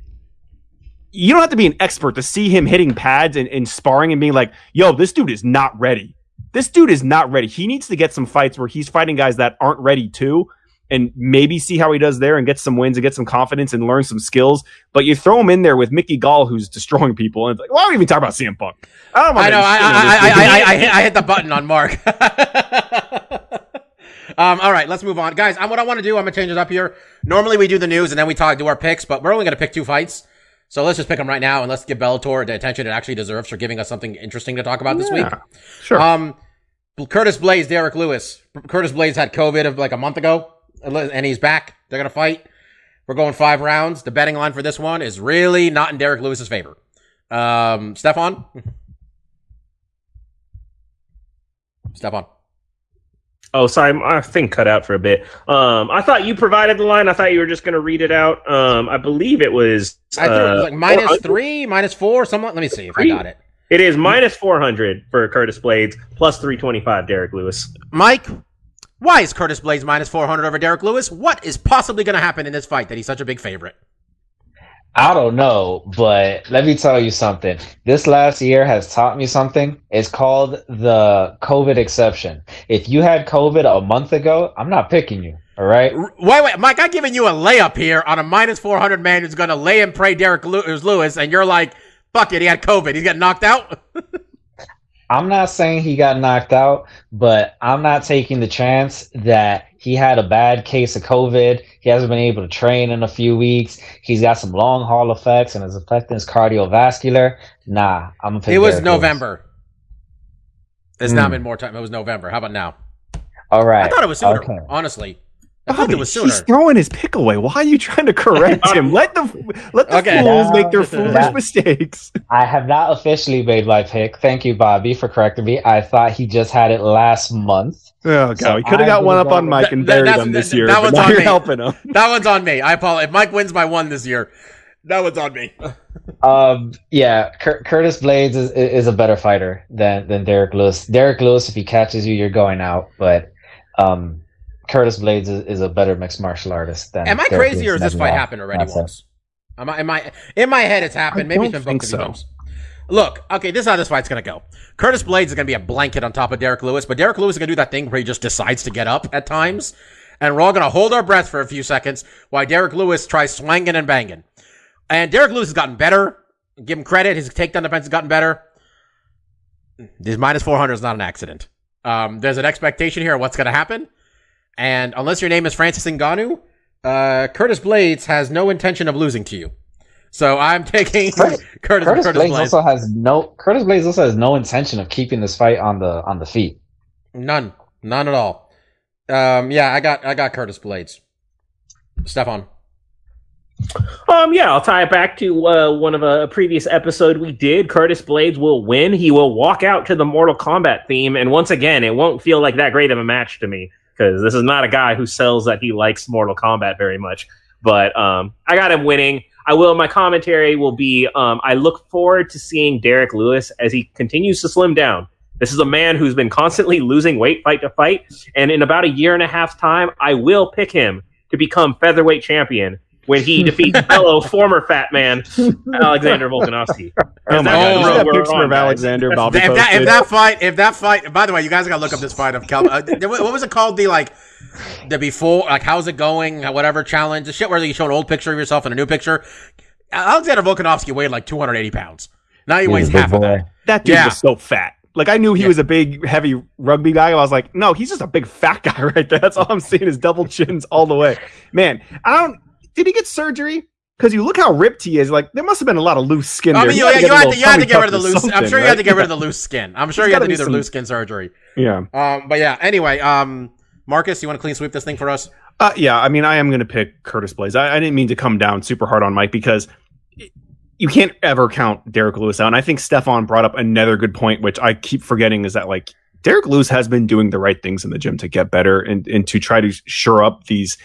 You don't have to be an expert to see him hitting pads and, and sparring and being like, "Yo, this dude is not ready. This dude is not ready. He needs to get some fights where he's fighting guys that aren't ready too." And maybe see how he does there and get some wins and get some confidence and learn some skills. But you throw him in there with Mickey Gall, who's destroying people, and it's like, why don't we even talk about CM Punk? I don't I know. I, I, I. I, I, I, hit, I hit the button on Mark. um, all right, let's move on, guys. I'm, what I want to do, I'm gonna change it up here. Normally we do the news and then we talk, do our picks, but we're only gonna pick two fights. So let's just pick them right now and let's give Bellator the attention it actually deserves for giving us something interesting to talk about this week. Sure. Um, Curtis Blaydes, Derrick Lewis. Curtis Blaydes had COVID of like a month ago, and he's back. They're gonna fight. We're going five rounds. The betting line for this one is really not in Derrick Lewis's favor. Um, Stefan. Stefan. Oh, sorry, my thing cut out for a bit. Um, I thought you provided the line. I thought you were just going to read it out. Um, I believe it was. I threw it was uh, like minus three, minus four, something. Let me see if I got it. It is minus four hundred for Curtis Blaydes, plus three twenty five. Derrick Lewis. Mike, why is Curtis Blaydes minus 400 over Derrick Lewis? What is possibly going to happen in this fight that he's such a big favorite? I don't know, but let me tell you something. This last year has taught me something. It's called the COVID exception. If you had COVID a month ago, I'm not picking you. All right. Wait, wait, Mike, I'm giving you a layup here on a minus 400 man who's going to lay and pray Derrick Lewis, and you're like, fuck it, he had COVID. He's getting knocked out. I'm not saying he got knocked out, but I'm not taking the chance that he had a bad case of COVID. He hasn't been able to train in a few weeks. He's got some long haul effects and is affecting his cardiovascular. Nah, I'm gonna pick it was Derrick Lewis. November. It's not Hmm. been more time. It was November. How about now? All right. I thought it was sooner, Okay. honestly. I Bobby, was he's throwing his pick away. Why are you trying to correct him? Let the let the Okay. fools make their foolish that- mistakes. I have not officially made my pick. Thank you, Bobby, for correcting me. I thought he just had it last month. Oh god, So we could have got one up on gone- Mike and That- buried him this that- year. that but one's on you're me. helping him. That one's on me. I apologize. If Mike wins by one this year, that one's on me. Um, yeah, Cur- Curtis Blaydes is, is a better fighter than than Derrick Lewis. Derrick Lewis, if he catches you, you're going out. But um, Curtis Blaydes is, is a better mixed martial artist than. Am I Derrick crazy or has this fight No, happened already that's it. once? Am I, am I, in my head it's happened. I Maybe it's don't been booked think a few so. times. Look, okay, this is how this fight's gonna go. Curtis Blaydes is gonna be a blanket on top of Derrick Lewis, but Derrick Lewis is gonna do that thing where he just decides to get up at times, and we're all gonna hold our breath for a few seconds while Derrick Lewis tries swinging and banging. And Derrick Lewis has gotten better. Give him credit; his takedown defense has gotten better. This minus four hundred is not an accident. Um, there's an expectation here of what's gonna happen, and unless your name is Francis Ngannou, uh, Curtis Blaydes has no intention of losing to you. So I'm taking Curtis- Curtis, Curtis, Curtis, Blaydes Blaydes. also has no. Curtis Blaydes also has no intention of keeping this fight on the on the feet. None, none at all. Um, yeah, I got I got Curtis Blaydes. Stefan. Um, yeah, I'll tie it back to uh, one of a previous episode we did. Curtis Blaydes will win. He will walk out to the Mortal Kombat theme, and once again, it won't feel like that great of a match to me because this is not a guy who sells that he likes Mortal Kombat very much. But um, I got him winning. I will. My commentary will be. Um, I look forward to seeing Derrick Lewis as he continues to slim down. This is a man who's been constantly losing weight fight to fight, and in about a year and a half time, I will pick him to become featherweight champion when he defeats fellow former fat man Alexander Volkanovski. Oh my god, you that we're picture on, of. Alexander Bobby If that, if that fight, if that fight, by the way, you guys gotta look up this fight of Cal. Uh, what what was it called? The like, the before, like, how's it going? uh, Whatever challenge, the shit where you show an old picture of yourself and a new picture. Alexander Volkanovski weighed like 280 pounds. Now he He's weighs a half of that. That dude Yeah. was so fat. Like I knew he Yeah. was a big, heavy rugby guy. I was like, no, he's just a big fat guy right there. That's all I'm seeing is double chins all the way. Man, I don't. Did he get surgery? Because you look how ripped he is. Like there must have been a lot of loose skin. I there. mean, He you, had to you, had to, you had to get rid of the loose. I'm sure you had to get rid of the loose skin. I'm sure There's you had to do be the some- loose skin surgery. Yeah. Um, but yeah. Anyway, um, Marcus, you want to clean sweep this thing for us? Uh, yeah, I mean, I am going to pick Curtis Blaydes. I, I didn't mean to come down super hard on Mike because you can't ever count Derrick Lewis out. And I think Stefan brought up another good point, which I keep forgetting is that like Derrick Lewis has been doing the right things in the gym to get better and, and to try to shore up these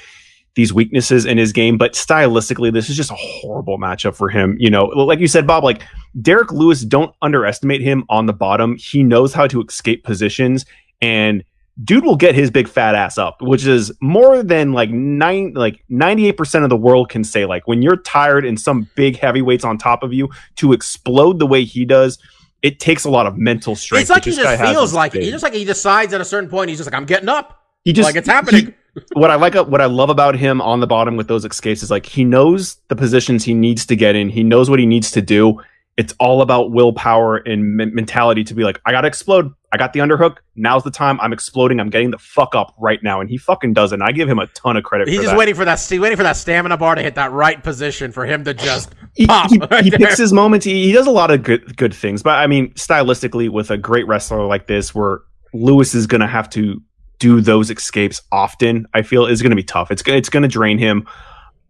these weaknesses in his game. But stylistically, this is just a horrible matchup for him. You know, like you said, Bob, like Derrick Lewis, don't underestimate him on the bottom. He knows how to escape positions and dude will get his big fat ass up, which is more than like nine, like 98% of the world can say. Like when you're tired and some big heavyweights on top of you to explode the way he does, it takes a lot of mental strength. It's like he just feels like it. He just like he decides at a certain point. He's just like, I'm getting up. He just like it's happening. he- what I like, uh, what I love about him on the bottom with those escapes is like he knows the positions he needs to get in. He knows what he needs to do. It's all about willpower and men- mentality to be like, I gotta explode. I got the underhook. Now's the time. I'm exploding. I'm getting the fuck up right now, and he fucking does it. And I give him a ton of credit. He's for just that. waiting for that. He's waiting for that stamina bar to hit that right position for him to just he, pop. he, right he picks his moments. He, he does a lot of good good things. But I mean, stylistically, with a great wrestler like this, where Lewis is going to have to do those escapes often, I feel is going to be tough. It's it's going to drain him.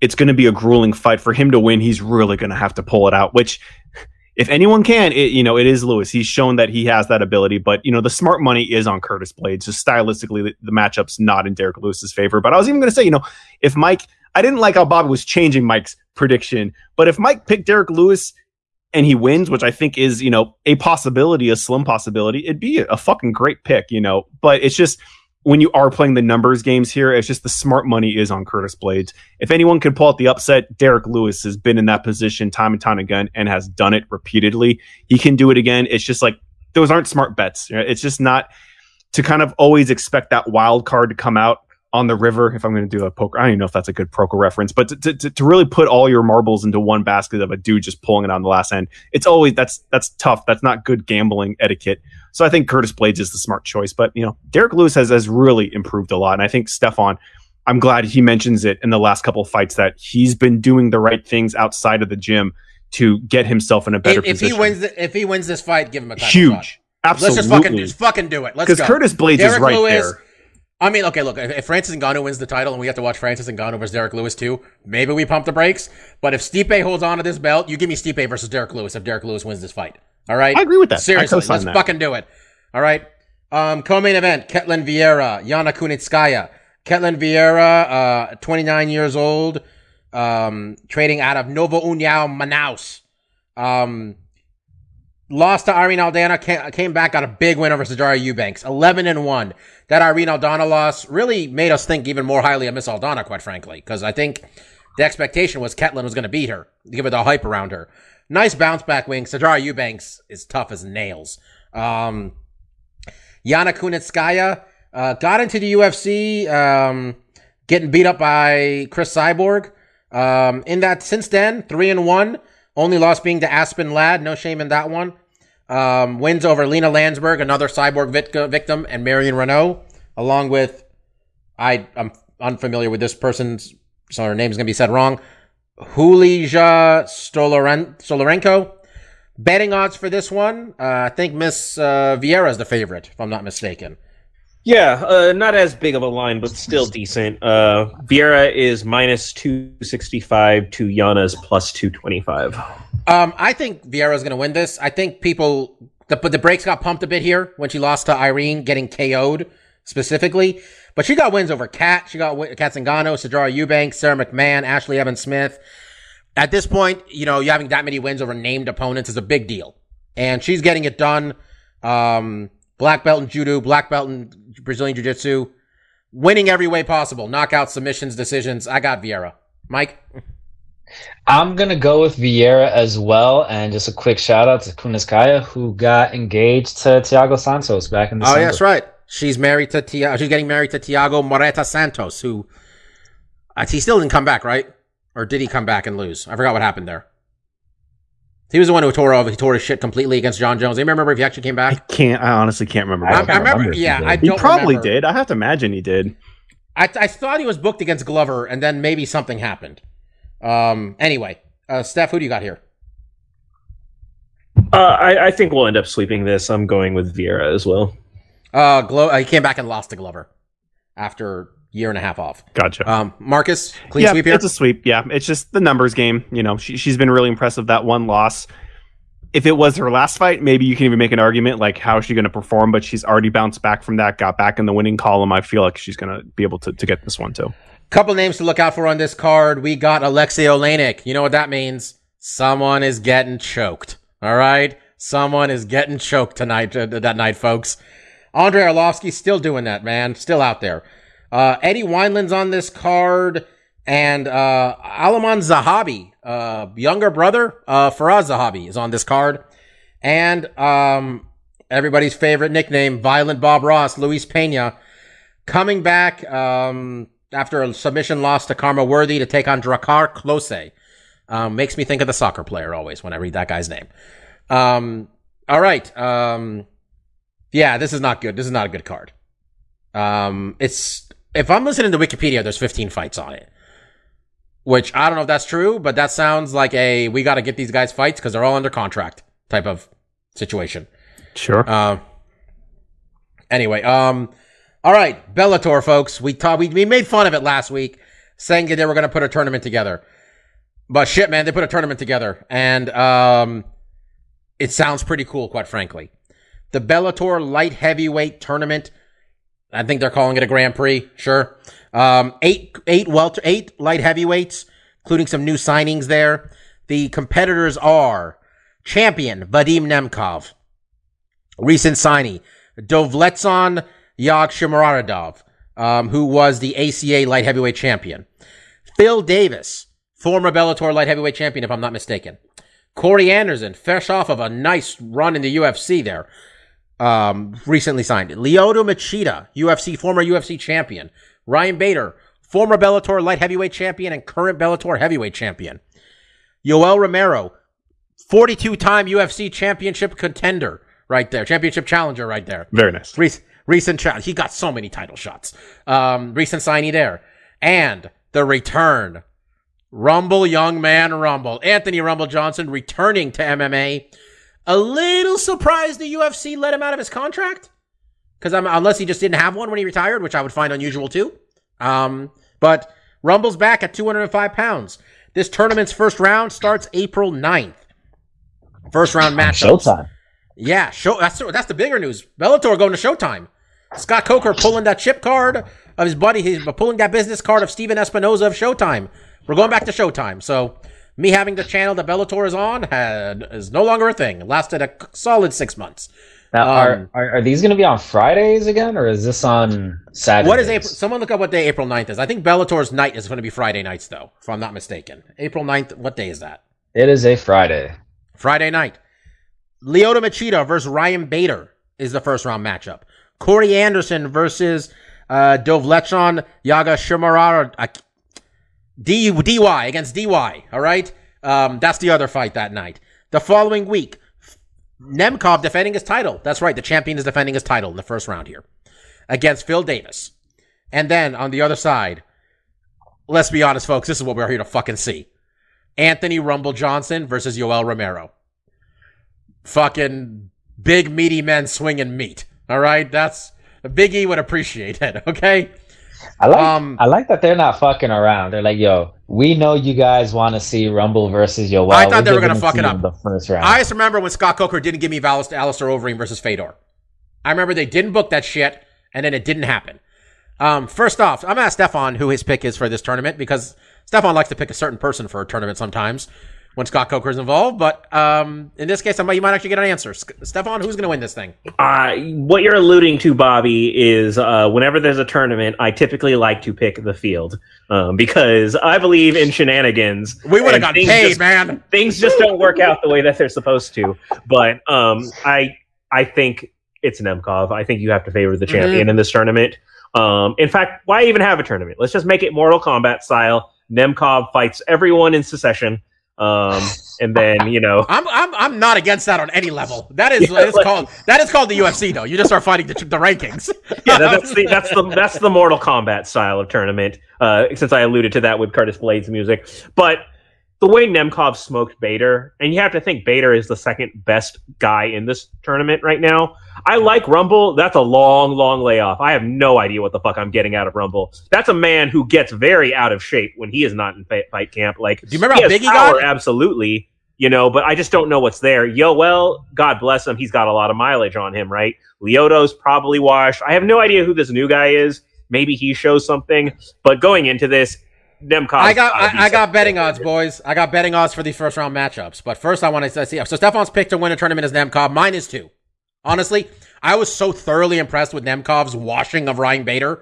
It's going to be a grueling fight for him to win. He's really going to have to pull it out. Which, if anyone can, it, you know, it is Lewis. He's shown that he has that ability. But you know, the smart money is on Curtis Blaydes. Just stylistically, the, the matchup's not in Derrick Lewis's favor. But I was even going to say, you know, if Mike, I didn't like how Bobby was changing Mike's prediction, but if Mike picked Derrick Lewis and he wins, which I think is, you know, a possibility, a slim possibility, it'd be a, fucking great pick, you know. But it's just when you are playing the numbers games here, it's just the smart money is on Curtis Blaydes. If anyone could pull out the upset, Derrick Lewis has been in that position time and time again and has done it repeatedly. He can do it again. It's just like those aren't smart bets. It's just not to kind of always expect that wild card to come out on the river. If I'm going to do a poker, I don't even know if that's a good poker reference, but to, to, to really put all your marbles into one basket of a dude just pulling it on the last end, it's always that's that's tough. That's not good gambling etiquette. So I think Curtis Blaydes is the smart choice. But you know, Derrick Lewis has has really improved a lot, and I think Stefan. I'm glad he mentions it in the last couple of fights that he's been doing the right things outside of the gym to get himself in a better If, if he wins, the, if he wins this fight, give him a huge, shot. absolutely. Let's just fucking just fucking do it. Let's because. Curtis Blaydes is right Lewis, there. I mean, okay, look, if, if Francis Ngannou wins the title and we have to watch Francis Ngannou versus Derrick Lewis too, maybe we pump the brakes. But if Stipe holds on to this belt, you give me Stipe versus Derrick Lewis if Derrick Lewis wins this fight. All right? I agree with that. Seriously, let's that. fucking do it. All right? Um, co-main event, Ketlin Vieira, Yana Kunitskaya. Ketlin Vieira, uh, 29 years old, um, trading out of Novo União, Manaus. Um, lost to Irene Aldana, came back, got a big win over Sijara Eubanks, 11 and 1. That Irene Aldana loss really made us think even more highly of Miss Aldana, quite frankly, because I think the expectation was Ketlin was going to beat her, give her the hype around her. Nice bounce back wing. Sijara Eubanks is tough as nails. Um, Yana Kunitskaya uh, got into the UFC, um, getting beat up by Cris Cyborg. Um, in that, since then, three and one. Only loss being to Aspen Ladd. No shame in that one. Um, wins over Lina Länsberg, another Cyborg vit- victim, and Marion Reneau, along with I I'm unfamiliar with this person's, so her name's gonna be said wrong. Hulija Stoloren- Stolorenko. Betting odds for this one, uh, I think Miss uh, Vieira is the favorite, if I'm not mistaken. Yeah, uh, not as big of a line, but still decent. Uh, Vieira is minus 265 to Yana's plus 225. Um, I think Vieira's going to win this. I think people, the, but the brakes got pumped a bit here when she lost to Irene, getting KO'd specifically. But she got wins over Kat. She got wi- Cat Zingano, Sijara Eubanks, Sarah McMahon, Ashlee Evans Smith. At this point, you know, you having that many wins over named opponents is a big deal. And she's getting it done. Um, black belt in judo, black belt in Brazilian jiu jitsu, winning every way possible. Knockout, submissions, decisions. I got Vieira. Mike? I'm gonna go with Vieira as well, and just a quick shout out to Kunitskaya, who got engaged to Thiago Santos back in the Oh, yeah, that's right. She's married to Tia- She's getting married to Tiago Marreta Santos, who uh, he still didn't come back, right? Or did he come back and lose? I forgot what happened there. He was the one who tore over. He tore his shit completely against Jon Jones. Do you remember if he actually came back? I can't. I honestly can't remember. I I, I remember. remember he Yeah. I He don't probably remember. did. I have to imagine he did. I, I thought he was booked against Glover, and then maybe something happened. Um. Anyway, uh, Steph, who do you got here? Uh, I, I think we'll end up sweeping this. I'm going with Vieira as well. Uh, Glo- uh, he came back and lost to Glover after year and a half off. Gotcha. Um, Marcus, clean yeah, sweep here. it's a sweep. Yeah, it's just the numbers game. You know, she, she's been really impressive. That one loss, if it was her last fight, maybe you can even make an argument like how is she going to perform, but she's already bounced back from that, got back in the winning column. I feel like she's going to be able to, to get this one too. Couple names to look out for on this card. We got Alexei Oleinik. You know what that means? Someone is getting choked. All right? Someone is getting choked tonight, uh, that night, folks. Andrei Arlovski still doing that, man. Still out there. Uh, Eddie Wineland's on this card and, uh, Aiemann Zahabi, uh, younger brother, uh, Firas Zahabi is on this card. And, um, everybody's favorite nickname, Violent Bob Ross, Luis Pena, coming back, um, after a submission loss to Khama Worthy to take on Drakkar Klose. Um, makes me think of the soccer player always when I read that guy's name. Um, all right. Um, yeah, this is not good. This is not a good card. Um, it's, if I'm listening to Wikipedia, there's 15 fights on it. Which I don't know if that's true, but that sounds like a, we gotta get these guys fights because they're all under contract type of situation. Sure. Uh, anyway, um, all right, Bellator, folks. We taught, we, we made fun of it last week, saying that they were going to put a tournament together. But shit, man, they put a tournament together, and um, it sounds pretty cool, quite frankly. The Bellator light heavyweight tournament. I think they're calling it a Grand Prix. Sure. Um, eight, eight welter, eight light heavyweights, including some new signings there. The competitors are champion Vadim Nemkov, recent signee Dovletdzhan Yagshimuradov, um, who was the ACA light heavyweight champion. Phil Davis, former Bellator light heavyweight champion, if I'm not mistaken. Corey Anderson, fresh off of a nice run in the UFC there, um, recently signed. Lyoto Machida, UFC, former UFC champion. Ryan Bader, former Bellator light heavyweight champion and current Bellator heavyweight champion. Yoel Romero, 42 time UFC championship contender right there, championship challenger right there. Very nice. Recent, recent shot. He got so many title shots. Um, recent signee there. And the return. Rumble, young man Rumble. Anthony Rumble Johnson returning to MMA. A little surprised the UFC let him out of his contract. Cause I'm, unless he just didn't have one when he retired, which I would find unusual too. Um, but Rumble's back at 205 pounds. This tournament's first round starts April 9th. First round match. Showtime. Yeah, show that's that's the bigger news. Bellator going to Showtime. Scott Coker pulling that chip card of his buddy. He's pulling that business card of Stephen Espinoza of Showtime. We're going back to Showtime. So me having the channel that Bellator is on had is no longer a thing. It lasted a solid six months. Now, Um, are, are are these going to be on Fridays again, or is this on Saturdays? What is April? Someone look up what day April 9th is. I think Bellator's night is going to be Friday nights, though, if I'm not mistaken. April 9th, what day is that? It is a Friday. Friday night. Lyoto Machida versus Ryan Bader is the first round matchup. Corey Anderson versus uh, Dovlechon Yaga Shimarar. Uh, D- DY against DY. All right. Um, that's the other fight that night. The following week, Nemkov defending his title. That's right. The champion is defending his title in the first round here against Phil Davis. And then on the other side, let's be honest, folks, this is what we're here to fucking see. Anthony Rumble Johnson versus Yoel Romero. Fucking big meaty men swinging meat. All right, that's Big E would appreciate it. Okay, I like Um, I like that they're not fucking around. They're like, yo, we know you guys want to see Rumble versus Yoel. I thought We're they were gonna fuck it up. The first round. I just remember when Scott Coker didn't give me Val- Alistair Overeem versus Fedor. I remember they didn't book that shit, and then it didn't happen. Um, first off, I'm gonna ask Stefan who his pick is for this tournament because Stefan likes to pick a certain person for a tournament sometimes when Scott Coker is involved. But um, in this case, I might, you might actually get an answer. S- Stefan, who's gonna win this thing? Uh, what you're alluding to, Bobby, is uh, whenever there's a tournament, I typically like to pick the field um, because I believe in shenanigans. We would have got things paid, just- man. Things just don't work out the way that they're supposed to. But um, I I think it's Nemkov. I think you have to favor the champion in this tournament. Um, in fact, why even have a tournament? Let's just make it Mortal Kombat style. Nemkov fights everyone in succession. Um, and then you know I'm I'm I'm not against that on any level. That is Yeah, it's like- called that is called the UFC though. You just start fighting the, the rankings. yeah, that, that's the that's the that's the Mortal Kombat style of tournament. Uh, since I alluded to that with Curtis Blaydes' music, but the way Nemkov smoked Bader, and you have to think Bader is the second best guy in this tournament right now. I like Rumble. That's a long, long layoff. I have no idea what the fuck I'm getting out of Rumble. That's a man who gets very out of shape when he is not in fight camp. Like, Do you remember how big he got? Absolutely. you know, but I just don't know what's there. Yoel, God bless him, he's got a lot of mileage on him, right? Lyoto's probably washed. I have no idea who this new guy is. Maybe he shows something, but going into this, Nemkov. I got I, I got betting odds, boys. I got betting odds for the first round matchups. But first, I want to see. So Stefan's pick to win a tournament is Nemkov. Mine is two. Honestly, I was so thoroughly impressed with Nemkov's washing of Ryan Bader,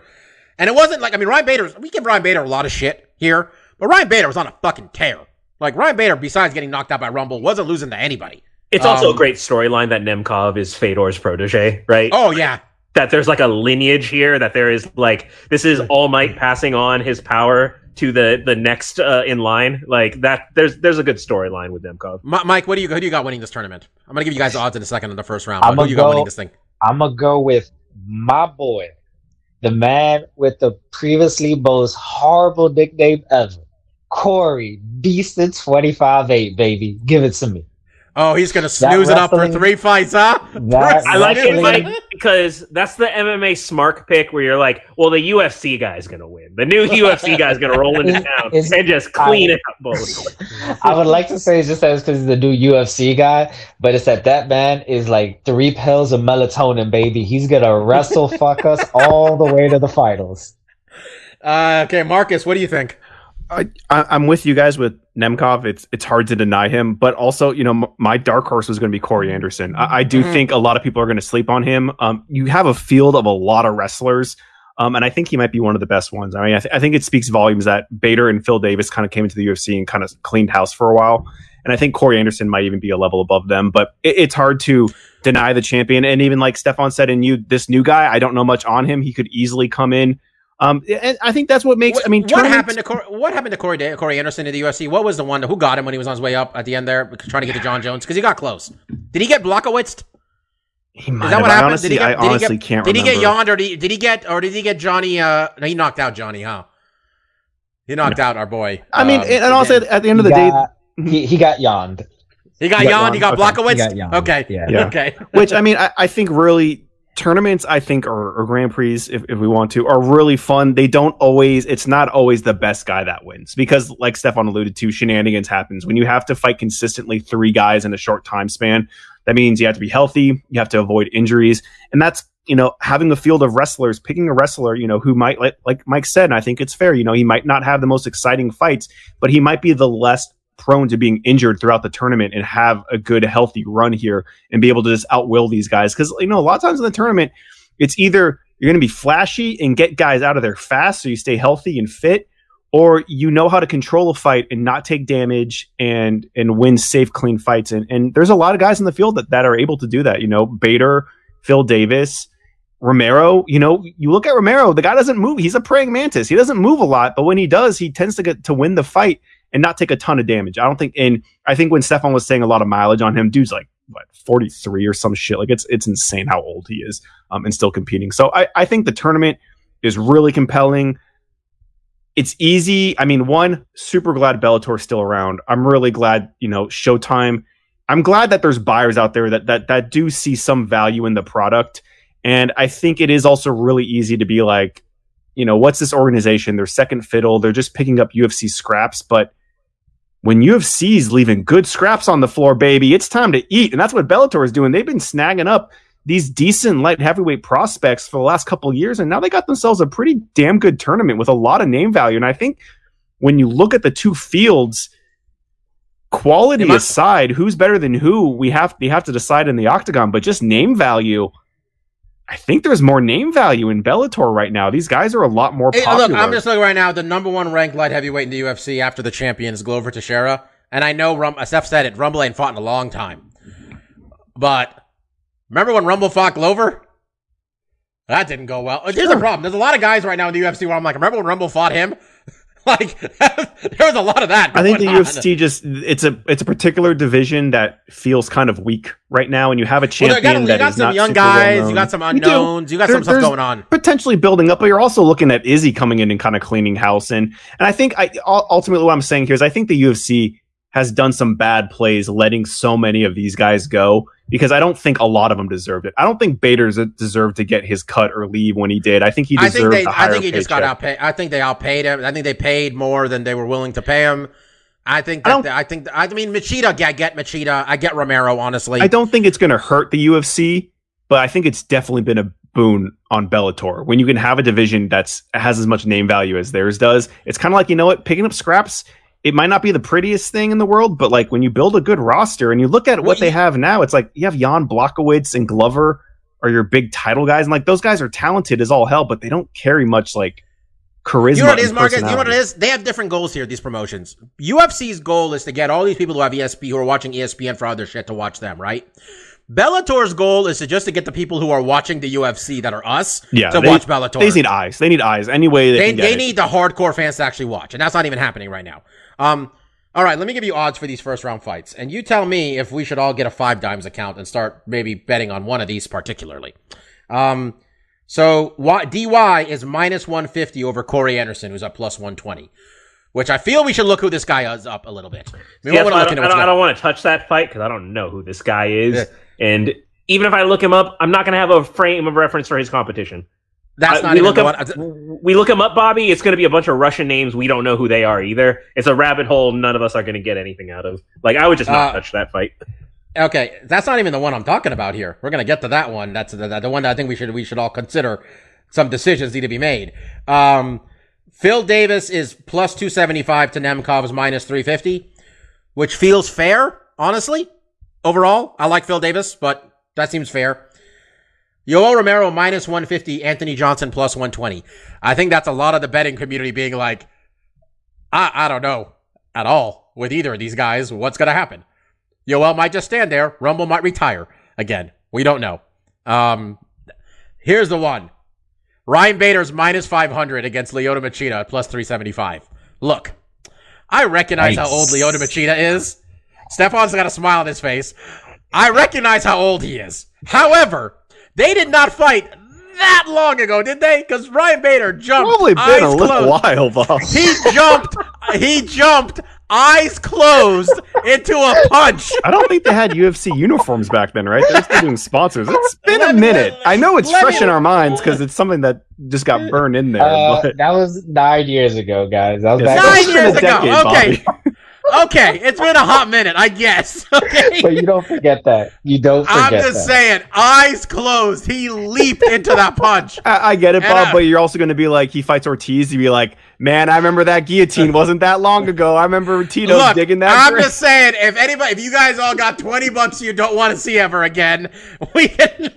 and it wasn't like I mean Ryan Bader. We give Ryan Bader a lot of shit here, but Ryan Bader was on a fucking tear. Like Ryan Bader, besides getting knocked out by Rumble, wasn't losing to anybody. It's also Um, a great storyline that Nemkov is Fedor's protege, right? Oh yeah, That there's like a lineage here. That there is like this is All Might passing on his power to the the next uh, in line. Like that. There's there's a good storyline with Nemkov. Mi- Mike, what do you who do you got winning this tournament? I'm gonna give you guys odds in a second in the first round. But I'ma who you got go- winning this thing? I'm gonna go with my boy, the man with the previously most horrible nickname ever, Corey Beastin twenty five eight baby. Give it to me. Oh, he's gonna snooze it up for three fights, huh? That I like it, wrestling- Mike, because that's the MMA smart pick where you're like, well, the UFC guy's gonna win. The new UFC guy's gonna roll into town Is- and just clean it up both. I would like to say it's just that it's because he's the new UFC guy, but it's that that man is like three pills of melatonin, baby. He's gonna wrestle fuck us all the way to the finals. Uh, okay, Marcus, what do you think? I, I, I'm with you guys with Nemkov. It's it's hard to deny him, but also you know m- my dark horse was going to be Corey Anderson. I, I do Mhm. think a lot of people are going to sleep on him. Um, you have a field of a lot of wrestlers, um, and I think he might be one of the best ones. I mean, I, th- I think it speaks volumes that Bader and Phil Davis kind of came into the UFC and kind of cleaned house for a while. And I think Corey Anderson might even be a level above them, but it, it's hard to deny the champion. And even like Stefan said, and you, this new guy, I don't know much on him. He could easily come in. Um, and I think that's what makes. What, I mean, what happened to Corey, what happened to Corey, Da- Corey Anderson in the UFC? What was the one who got him when he was on his way up at the end there, trying to get to Jon Jones? Because he got close. Did he get Blachowicz? He might Is that have. what I happened? honestly, did he get, I did he honestly get, can't Did he remember. get yawned or did he, did he get or did he get Johnny? Uh, no, he knocked out Johnny, huh? He knocked out our boy. I mean, um, and also again. at the end of He the day, got, he, he got yawned. he got he got yawned. He got yawned. Blachowicz. He got. Okay, Yeah. Yeah. okay. which I mean, I, I think really tournaments, I think, or, or Grand Prix, if, if we want to, are really fun. They don't always, it's not always the best guy that wins because, like Stefan alluded to, shenanigans happens when you have to fight consistently three guys in a short time span. That means you have to be healthy, you have to avoid injuries, and that's you know having a field of wrestlers, picking a wrestler, you know, who might like like Mike said, and I think it's fair. You know, he might not have the most exciting fights, but he might be the less prone to being injured throughout the tournament and have a good healthy run here and be able to just outwill these guys because you know a lot of times in the tournament it's either you're going to be flashy and get guys out of there fast so you stay healthy and fit or you know how to control a fight and not take damage and and win safe clean fights and and there's a lot of guys in the field that, that are able to do that you know Bader Phil Davis Romero, you know, you look at Romero, the guy doesn't move. He's a praying mantis. He doesn't move a lot, but when he does, he tends to get to win the fight and not take a ton of damage. I don't think, and I think when Stefan was saying a lot of mileage on him, dude's like what 43 or some shit. Like it's it's insane how old he is um, and still competing. So I, I think the tournament is really compelling. It's easy. I mean, one, super glad Bellator's still around. I'm really glad, you know, Showtime. I'm glad that there's buyers out there that that that do see some value in the product. And I think it is also really easy to be like, you know, what's this organization? They're second fiddle. They're just picking up UFC scraps. But when UFC's leaving good scraps on the floor, baby, it's time to eat. And that's what Bellator is doing. They've been snagging up these decent light heavyweight prospects for the last couple of years. And now they got themselves a pretty damn good tournament with a lot of name value. And I think when you look at the two fields, quality It aside, who's better than who, we have we have to decide in the octagon. But just name value, I think there's more name value in Bellator right now. These guys are a lot more Hey, popular. look, I'm just looking right now. The number one ranked light heavyweight in the UFC after the champion is Glover Teixeira, and I know Rum- Steph said it. Rumble ain't fought in a long time, but remember when Rumble fought Glover? That didn't go well. Here's the problem. There's a lot of guys right now in the UFC where I'm like, remember when Rumble fought him? like, there was a lot of that. I think the on. UFC just it's a it's a particular division that feels kind of weak right now, and you have a champion you got, you that got some not young super guys, well-known. you got some You unknowns, you got There- some stuff going on. potentially building up, but you're also looking at Izzy coming in and kind of cleaning house. And and I think I ultimately what I'm saying here is I think the UFC has done some bad plays letting so many of these guys go because I don't think a lot of them deserved it. I don't think Bader's deserved to get his cut or leave when he did. I think he I deserved think they, I think he just got outpaid. I think they outpaid him. I think they paid more than they were willing to pay him. I think I that, don't- I think I mean Machida. I get Machida. I get Romero. Honestly, I don't think it's going to hurt the UFC, but I think it's definitely been a boon on Bellator when you can have a division that's has as much name value as theirs does. It's kind of like you know what, picking up scraps. It might not be the prettiest thing in the world, but like when you build a good roster and you look at what they have now, it's like you have Jan Blachowicz and Glover are your big title guys, and like those guys are talented as all hell, but they don't carry much like charisma. You know what it and Marcus? You know what it is? They have different goals here, these promotions. UFC's goal is to get all these people who have ESP, who are watching ESPN for other shit to watch them, right? Bellator's goal is to just to get the people who are watching the UFC that are us Yeah, to they- watch Bellator. They need eyes. They need eyes. Any way they, they, they need the hardcore fans to actually watch, and that's not even happening right now. Um, all right, let me give you odds for these first round fights, and you tell me if we should all get a five dimes account and start maybe betting on one of these particularly. Um, so DY is minus one fifty over Corey Anderson, who's up plus one twenty. Which I feel we should look who this guy is up a little bit. Wanna I, don't, I, don't, I don't want to touch that fight because I don't know who this guy is, Yeah. and even if I look him up, I'm not going to have a frame of reference for his competition. That's Uh, not we even look the up, one. We look him up, Bobby. It's going to be a bunch of Russian names. We don't know who they are either. It's a rabbit hole. None of us are going to get anything out of. Like I would just not Uh, touch that fight. Okay, that's not even the one I'm talking about here. We're gonna get to that one. That's the, the one that I think we should we should all consider. Some decisions need to be made. Um, Phil Davis is plus two seventy five to Nemkov's minus three fifty, which feels fair, honestly. Overall, I like Phil Davis, but that seems fair. Yoel Romero minus one fifty, Anthony Johnson plus one twenty. I think that's a lot of the betting community being like, I I don't know at all with either of these guys. What's gonna happen? Yoel might just stand there. Rumble might retire again. We don't know. Um, here's the one. Ryan Bader's minus 500 against Lyoto Machida plus 375. Look, I recognize how old Lyoto Machida is. Stefan's got a smile on his face. I recognize how old he is. However, they did not fight that long ago, did they? Because Ryan Bader jumped Probably been eyes a little closed. while, Bob. He jumped. he jumped eyes closed into a punch. I don't think they had UFC uniforms back then, right? They're still doing sponsors. It's been Let a me- minute. I know it's fresh me- in our minds because it's something that just got burned in there. Uh, but that was nine years ago, guys. That was Yes. back. Nine It's been a years ago. decade, Okay. Bobby. Okay, it's been a hot minute, I guess. Okay. But you don't forget that. You don't forget I'm just that. saying, eyes closed, he leaped into that punch. I, I get it, And, Bob, uh, but you're also going to be like, he fights Ortiz. You'd be like, man, I remember that guillotine wasn't that long ago. I remember Tito Look, digging that. I'm grave." just saying, if anybody, if you guys all got 20 bucks you don't want to see ever again, we can,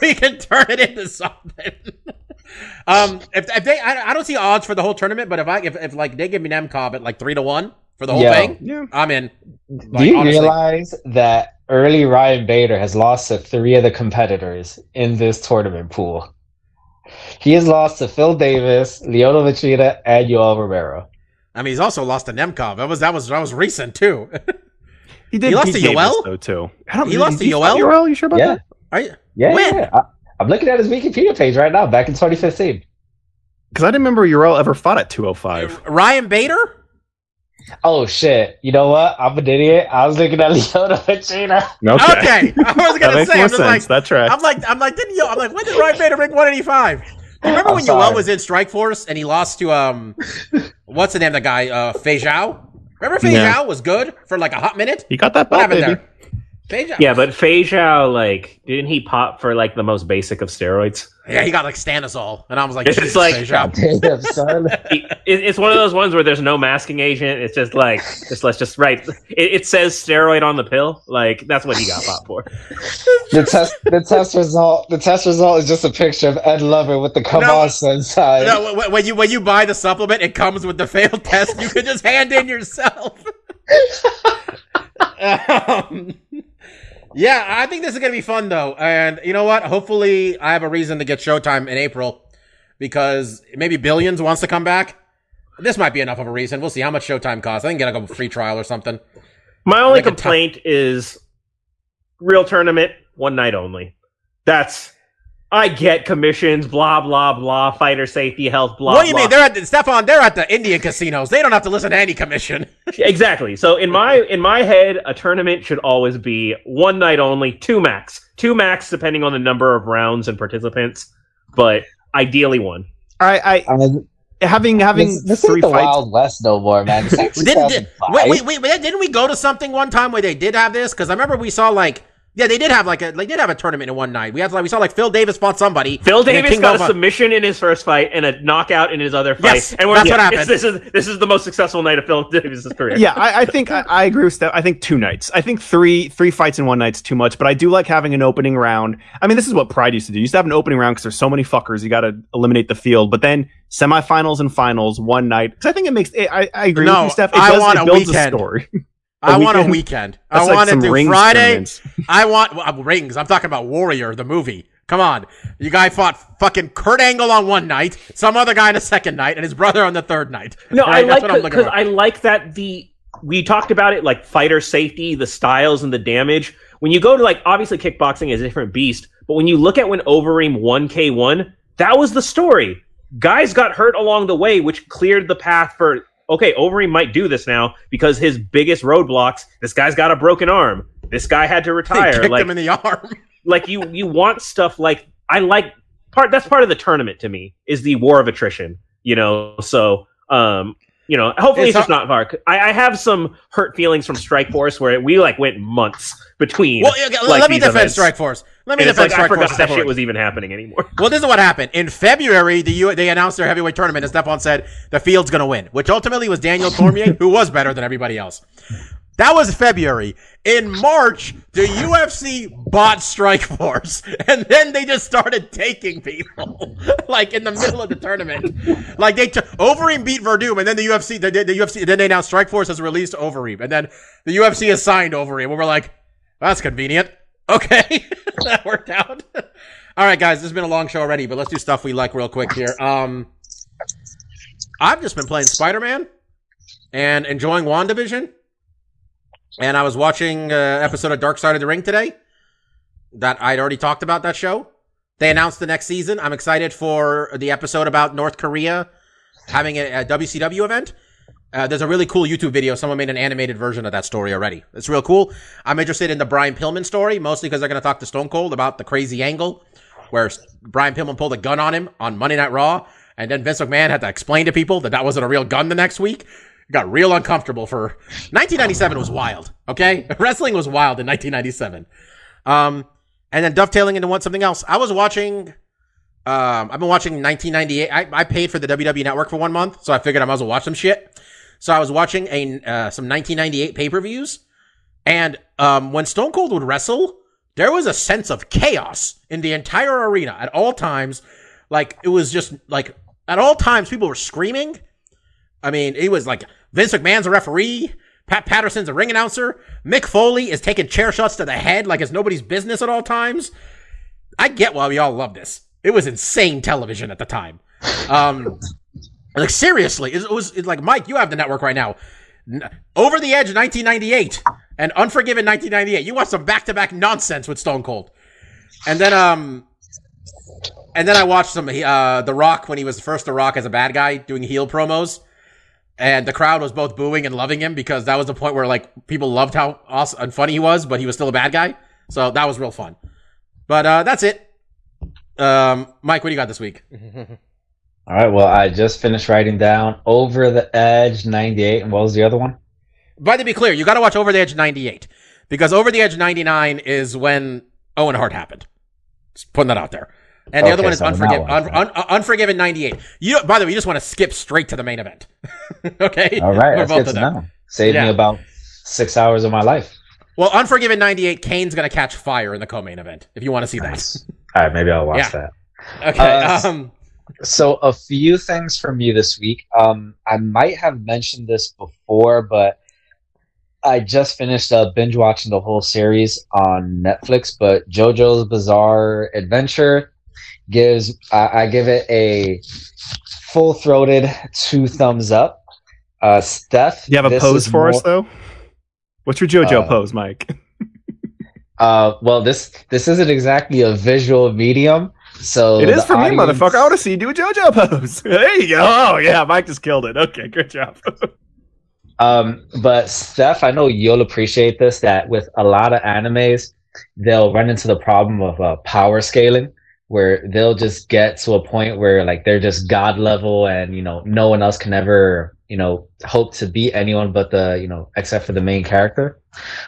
we can turn it into something. um, if, if they, I, I don't see odds for the whole tournament, but if I, if, if like they give me Nemkov at like three to one for the whole Yo. thing, Yeah. I'm in. Do you honestly. realize that early Ryan Bader has lost to three of the competitors in this tournament pool? He has lost to Phil Davis, Lyoto Machida, and Yoel Romero. I mean, he's also lost to Nemkov. That was that was that was recent too. He did He lost beat to Davis, Yoel? though, too. I don't, He lost to Yoel? Yoel? You sure about Yeah. that? Are you? Yeah, When? yeah. I, I'm looking at his Wikipedia page right now, back in 2015. Because I didn't remember Yoel ever fought at 205. Ryan Bader? Oh shit! You know what? I'm an idiot. I was looking at Lyoto Machida. Okay, I was gonna makes say, more I'm just like, sense. that tracks. I'm like, I'm like, didn't you? I'm like, when did Ryan Bader break 185? Remember I'm when sorry. Yoel was in Strike Force and he lost to um, what's the name of the guy? Uh, Feijao. Remember Fei Yeah. Zhao was good for like a hot minute. he got that What belt, happened baby. there? Fei Zhao. Yeah, but Feijao, like, didn't he pop for like the most basic of steroids? Yeah, he got like Stanisol, and I was like, It's Jesus, like- Fei Damn son. It, it's one of those ones where there's no masking agent. It's just like, just let's just write. It, it says steroid on the pill. Like that's what he got popped for. the test the test result the test result is just a picture of Ed Lover with the come No. on inside. No, when- when you when you buy the supplement, it comes with the failed test. You can just hand in yourself. um, yeah, I think this is gonna be fun though, and you know what? Hopefully, I have a reason to get Showtime in April because maybe Billions wants to come back. This might be enough of a reason. We'll see how much Showtime costs. I can get like a free trial or something. My only complaint is real tournament one night only. That's I get commissions, blah blah blah, fighter safety, health, blah. what do you blah. mean? They're at the, Stefan. They're at the Indian casinos. They don't have to listen to any commission. exactly. So in my in my head, a tournament should always be one night only, two max, two max, depending on the number of rounds and participants, but ideally one. I, I, I, having having This, this three ain't the fights. Wild West no more, man. This Didn't, did, 2005. wait, wait, wait, wait, didn't we go to something one time where they did have this? Because I remember we saw like, yeah, they did have like a, they did have a tournament in one night. We had like, we saw like Phil Davis fought somebody. Phil Davis King got a Nova- submission in his first fight and a knockout in his other fight. Yes, and we're that's what happened. This is this is the most successful night of Phil Davis's career. Yeah, I, I think I, I agree with Steph. I think two nights. I think three three fights in one night's too much. But I do like having an opening round. I mean, this is what Pride used to do. You used to have an opening round because there's so many fuckers. You got to eliminate the field. But then semifinals and finals one night. Because I think it makes. I, I agree No, with you, Steph. It I does, want it a builds weekend. a story. I A want a weekend? weekend. That's I like want to some do rings Friday. I want well, rings. I'm talking about Warrior, the movie. Come on, you guy fought fucking Kurt Angle on one night, some other guy on the second night, and his brother on the third night. No, Right? I like what I'm looking because. I like that the we talked about it like fighter safety, the styles and the damage. When you go to like obviously kickboxing is a different beast, but when you look at when Overeem won K one, that was the story. Guys got hurt along the way, which cleared the path for okay, Overeem might do this now because his biggest roadblocks. This guy's got a broken arm. This guy had to retire. kicked like him in the arm. like you you want stuff like I like part that's part of the tournament to me is the war of attrition. You know, so um you know, hopefully It's it's, just not far. I, I have some hurt feelings from Strike Force where we like went months between. Well, like, let me defend events. Strike Force. Let me And defend like I Strike forgot Force. that shit was even happening anymore. Well, this is what happened. In February, the U- they announced their heavyweight tournament, and Stefan said the field's going to win, which ultimately was Daniel Cormier, who was better than everybody else. That was February. In March, the UFC bought Strike Force, and then they just started taking people, like in the middle of the tournament. Like they took Overeem beat Werdum, and then the UFC, the, the UFC, then they announced Strike Force has released Overeem, and then the UFC has signed Overeem. And we're like, that's convenient. Okay, that worked out. All right, guys, this has been a long show already, but let's do stuff we like real quick here. Um, I've just been playing Spider Man and enjoying WandaVision. And I was watching an episode of Dark Side of the Ring today. That I'd already talked about that show. They announced the next season. I'm excited for the episode about North Korea having a, a WCW event. Uh, there's a really cool YouTube video. Someone made an animated version of that story already. It's real cool. I'm interested in the Brian Pillman story, mostly because they're going to talk to Stone Cold about the crazy angle where Brian Pillman pulled a gun on him on Monday Night Raw, and then Vince McMahon had to explain to people that that wasn't a real gun the next week. It got real uncomfortable for 1997 was wild. Okay, wrestling was wild in 1997. Um, and then dovetailing into one something else. I was watching. Um, I've been watching 1998. I, I paid for the WWE Network for one month, so I figured I might as well watch some shit. So I was watching a uh, some 1998 pay per views, and um, when Stone Cold would wrestle, there was a sense of chaos in the entire arena at all times. Like it was just like at all times people were screaming. I mean, it was like Vince McMahon's a referee. Pat Patterson's a ring announcer. Mick Foley is taking chair shots to the head like it's nobody's business at all times. I get why we all love this. It was insane television at the time. Um, like seriously, it was like Mike. You have the network right now. Over the Edge 1998 and Unforgiven 1998. You watch some back-to-back nonsense with Stone Cold, and then um, and then I watched some uh The Rock when he was first The Rock as a bad guy doing heel promos, and the crowd was both booing and loving him because that was the point where like people loved how awesome and funny he was, but he was still a bad guy. So that was real fun. But uh that's it. Um, Mike, what do you got this week? All right. Well, I just finished writing down Over the Edge 98. And what was the other one? But to be clear, you got to watch Over the Edge 98 because Over the Edge 99 is when Owen Hart happened. Just putting that out there. And the other one is so Unforgiven. Un- Un- Un- Unforgiven 98. You don't- by the way, you just want to skip straight to the main event. okay? All right. Or That's both good to know. Saved Yeah. me about six hours of my life. Well, Unforgiven 98, Kane's going to catch fire in the co-main event if you want to see that. All right. Maybe I'll watch Yeah. that. Okay. Uh, um, So a few things from me this week. Um, I might have mentioned this before, but I just finished uh, binge watching the whole series on Netflix. But JoJo's Bizarre Adventure gives I, I give it a full throated two thumbs up. Uh, Steph, You have a pose for us though. What's your JoJo Uh, pose, Mike? Uh, well, this this isn't exactly a visual medium, so it is for me, motherfucker. I want to see you do a JoJo pose. There you go. Oh yeah, Mike just killed it. Okay, good job. Um, but Steph, I know you'll appreciate this. That with a lot of animes, they'll run into the problem of uh, power scaling, where they'll just get to a point where like they're just god level and you know no one else can ever you know hope to beat anyone but the you know except for the main character.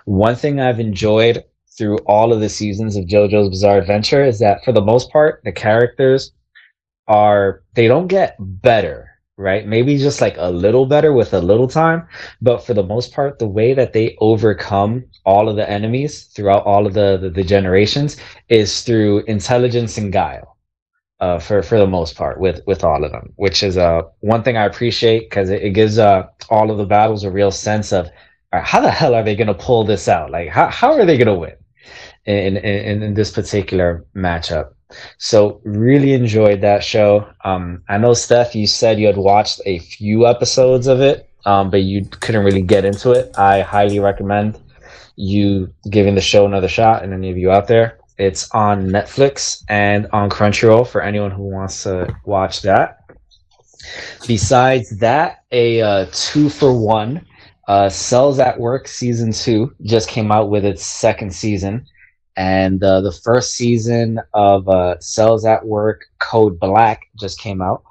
One thing i've enjoyed through all of the seasons of jojo's bizarre adventure is that for the most part the characters are they don't get better right maybe just like a little better with a little time but for the most part the way that they overcome all of the enemies throughout all of the the, the generations is through intelligence and guile uh, for for the most part with with all of them, which is uh one thing I appreciate because it, it gives uh all of the battles a real sense of how the hell are they gonna pull this out? Like how how are they gonna win in in in this particular matchup? So really enjoyed that show. Um, I know Steph, you said you had watched a few episodes of it, um, but you couldn't really get into it. I highly recommend you giving the show another shot, and any of you out there. It's on Netflix and on Crunchyroll for anyone who wants to watch that. Besides that, a uh, two for one, uh, Cells at Work season two just came out with its second season, and uh, the first season of uh, Cells at Work Code Black just came out.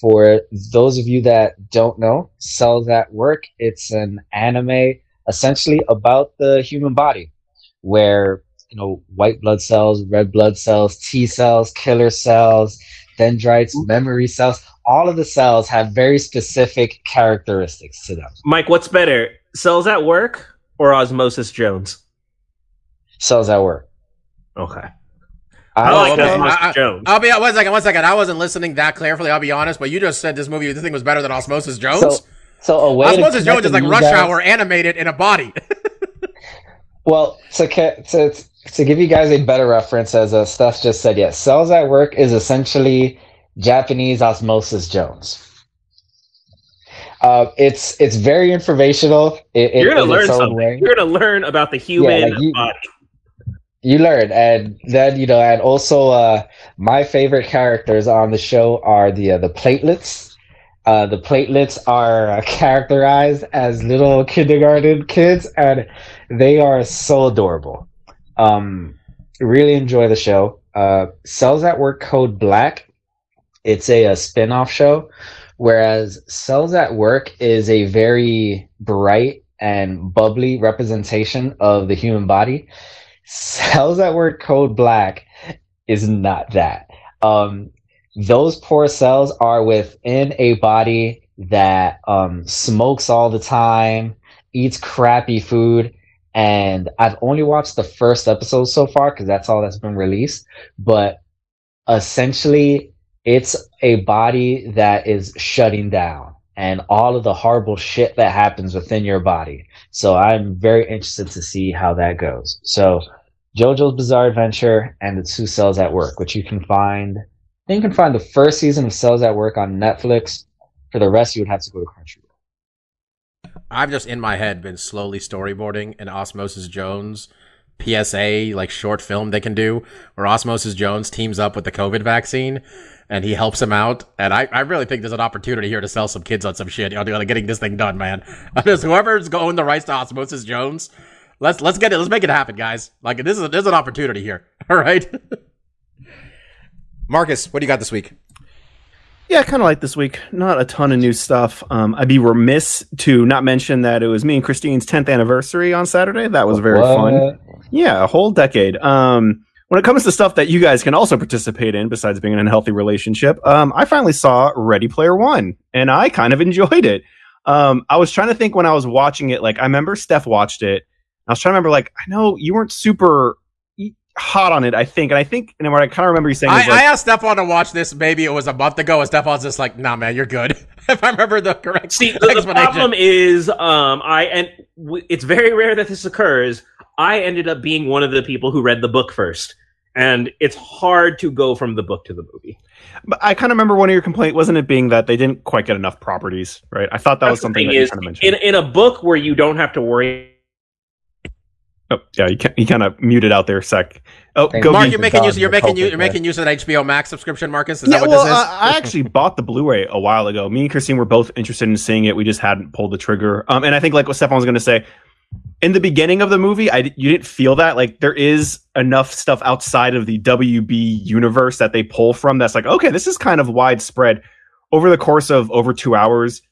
For those of you that don't know, Cells at Work, it's an anime essentially about the human body, where you know white blood cells, red blood cells, T cells, killer cells, dendrites, memory cells. All of the cells have very specific characteristics to them. Mike, what's better, Cells at Work or Osmosis Jones? Cells at work. Okay. I I like okay. Osmosis I- I- Jones. I'll be one second, one second. I wasn't listening that carefully. I'll be honest, but you just said this movie, this thing was better than Osmosis Jones. So, so a way to Osmosis Jones is like Rush guys- Hour animated in a body. Well, to, to to give you guys a better reference, as uh, Steph just said, yes, Cells at Work is essentially Japanese Osmosis Jones. Uh, it's it's very informational. It, it- You're gonna learn something. way. You're gonna learn about the human like you- body. You learn, and then you know, and also uh, my favorite characters on the show are the uh, the platelets. Uh, the platelets are uh, characterized as little kindergarten kids, and they are so adorable. Um, really enjoy the show. Uh, Cells at Work Code Black. It's a, a spin-off show, whereas Cells at Work is a very bright and bubbly representation of the human body. Cells that Work Code Black is not that. Um, those poor cells are within a body that um, smokes all the time, eats crappy food, and I've only watched the first episode so far because that's all that's been released. But essentially, it's a body that is shutting down, and all of the horrible shit that happens within your body. So I'm very interested to see how that goes. So JoJo's Bizarre Adventure and the two Cells at Work, which you can find. You can find the first season of Cells at Work on Netflix. For the rest, you would have to go to Crunchyroll. I've just in my head been slowly storyboarding an Osmosis Jones PSA like short film they can do where Osmosis Jones teams up with the COVID vaccine and he helps him out. And I, I really think there's an opportunity here to sell some kids on some shit on, on getting this thing done, man. Just whoever's going the rights to Osmosis Jones, let's let's get it. Let's make it happen, guys. Like this is there's an opportunity here. All right. Marcus, what do you got this week? Yeah, kind of like this week. Not a ton of new stuff. Um, I'd be remiss to not mention that it was me and Christine's 10th anniversary on Saturday. That was very fun. Yeah, a whole decade. Um, when it comes to stuff that you guys can also participate in, besides being in a healthy relationship, um, I finally saw Ready Player One, and I kind of enjoyed it. Um, I was trying to think when I was watching it. Like, I remember Steph watched it. I was trying to remember, like, I know you weren't super hot on it. I think, and I think, and what I kind of remember you saying I, like, I asked Stefan to watch this. Maybe it was a month ago, and Stefan's just like, "Nah, man, you're good." if I remember the correct See, the, the problem is, um, I and w- it's very rare that this occurs. I ended up being one of the people who read the book first, and it's hard to go from the book to the movie. But I kind of remember one of your complaint wasn't it being that they didn't quite get enough properties, right? I thought that That's was something thing that you is, kind of mentioned. in in a book where you don't have to worry. Oh, yeah, you, ca- you kind of muted out there a sec. Oh, Thank go. you. Mark, Mark, you're making use. You're making you, you're making use of that HBO Max subscription, Marcus. Is yeah, that what well, this is? uh, I actually bought the Blu-ray a while ago. Me and Christine were both interested in seeing it. We just hadn't pulled the trigger. Um, and I think like what Stefan was going to say, in the beginning of the movie, I you didn't feel that like there is enough stuff outside of the WB universe that they pull from that's like okay, this is kind of widespread. Over the course of over two hours,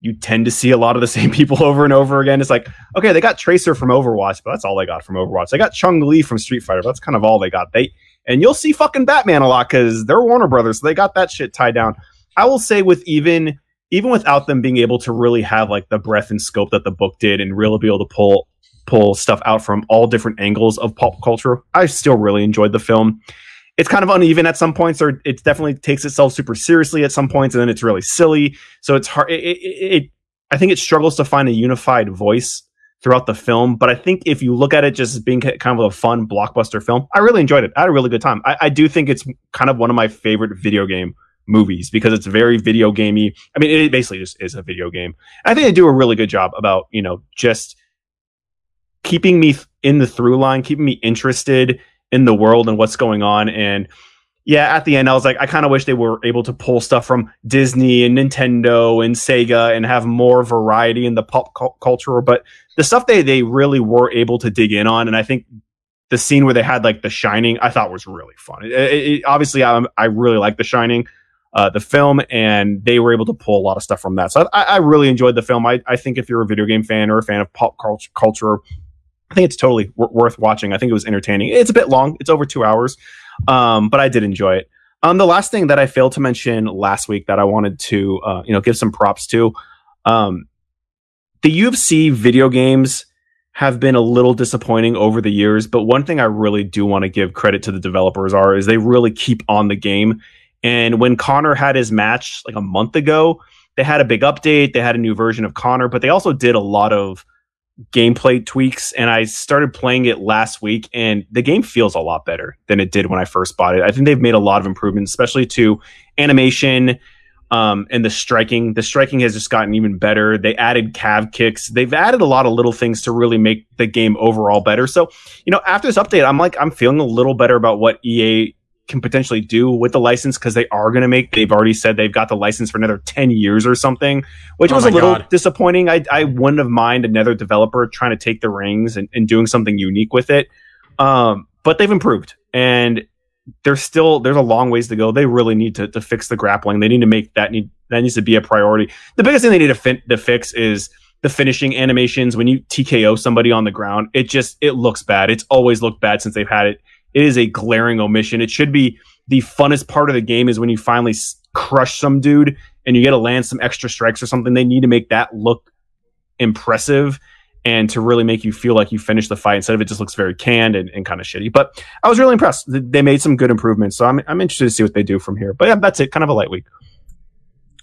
you tend to see a lot of the same people over and over again. It's like okay, they got Tracer from Overwatch, but that's all they got from Overwatch. They got Chun-Li from Street Fighter, but that's kind of all they got. They and you'll see fucking Batman a lot because they're Warner Brothers, so they got that shit tied down. I will say with even even without them being able to really have like the breadth and scope that the book did and really be able to pull pull stuff out from all different angles of pop culture, I still really enjoyed the film. It's kind of uneven at some points, or it definitely takes itself super seriously at some points, and then it's really silly. So it's hard. It, it, it I think it struggles to find a unified voice throughout the film. But I think if you look at it just as being kind of a fun blockbuster film, I really enjoyed it. I had a really good time. I, I do think it's kind of one of my favorite video game movies because it's very video gamey. I mean, it basically just is a video game. I think they do a really good job about, you know, just keeping me in the through line, keeping me interested in the world and what's going on. And yeah, at the end, I was like, I kind of wish they were able to pull stuff from Disney and Nintendo and Sega and have more variety in the pop cu- culture. But the stuff they, they really were able to dig in on. And I think the scene where they had like The Shining, I thought was really fun. It, it, it, obviously, I, I really like The Shining uh, the film, and they were able to pull a lot of stuff from that. So I, I really enjoyed the film. I, I, think if you're a video game fan or a fan of pop culture, I think it's totally w- worth watching. I think it was entertaining. It's a bit long; it's over two hours, um, but I did enjoy it. Um, the last thing that I failed to mention last week that I wanted to, uh, you know, give some props to, um, the UFC video games have been a little disappointing over the years. But one thing I really do want to give credit to the developers are is they really keep on the game and when Conor had his match like a month ago, they had a big update. They had a new version of Conor, but they also did a lot of gameplay tweaks. And I started playing it last week, and the game feels a lot better than it did when I first bought it. I think they've made a lot of improvements, especially to animation um, and the striking. The striking has just gotten even better. They added calf kicks. They've added a lot of little things to really make the game overall better. So, you know, after this update, I'm like, I'm feeling a little better about what EA can potentially do with the license because they are going to make they've already said they've got the license for another 10 years or something which oh was a little God. disappointing. I, I wouldn't have mind another developer trying to take the rings and, and doing something unique with it. Um, but they've improved and there's still there's a long ways to go. They really need to, to fix the grappling. They need to make that need that needs to be a priority. The biggest thing they need to, fi- to fix is the finishing animations. When you TKO somebody on the ground it just it looks bad. It's always looked bad since they've had it it is a glaring omission. It should be the funnest part of the game is when you finally crush some dude and you get to land some extra strikes or something. They need to make that look impressive and to really make you feel like you finished the fight instead of it just looks very canned and, and kind of shitty. But I was really impressed. They made some good improvements. So I'm, I'm interested to see what they do from here. But yeah, that's it. Kind of a light week.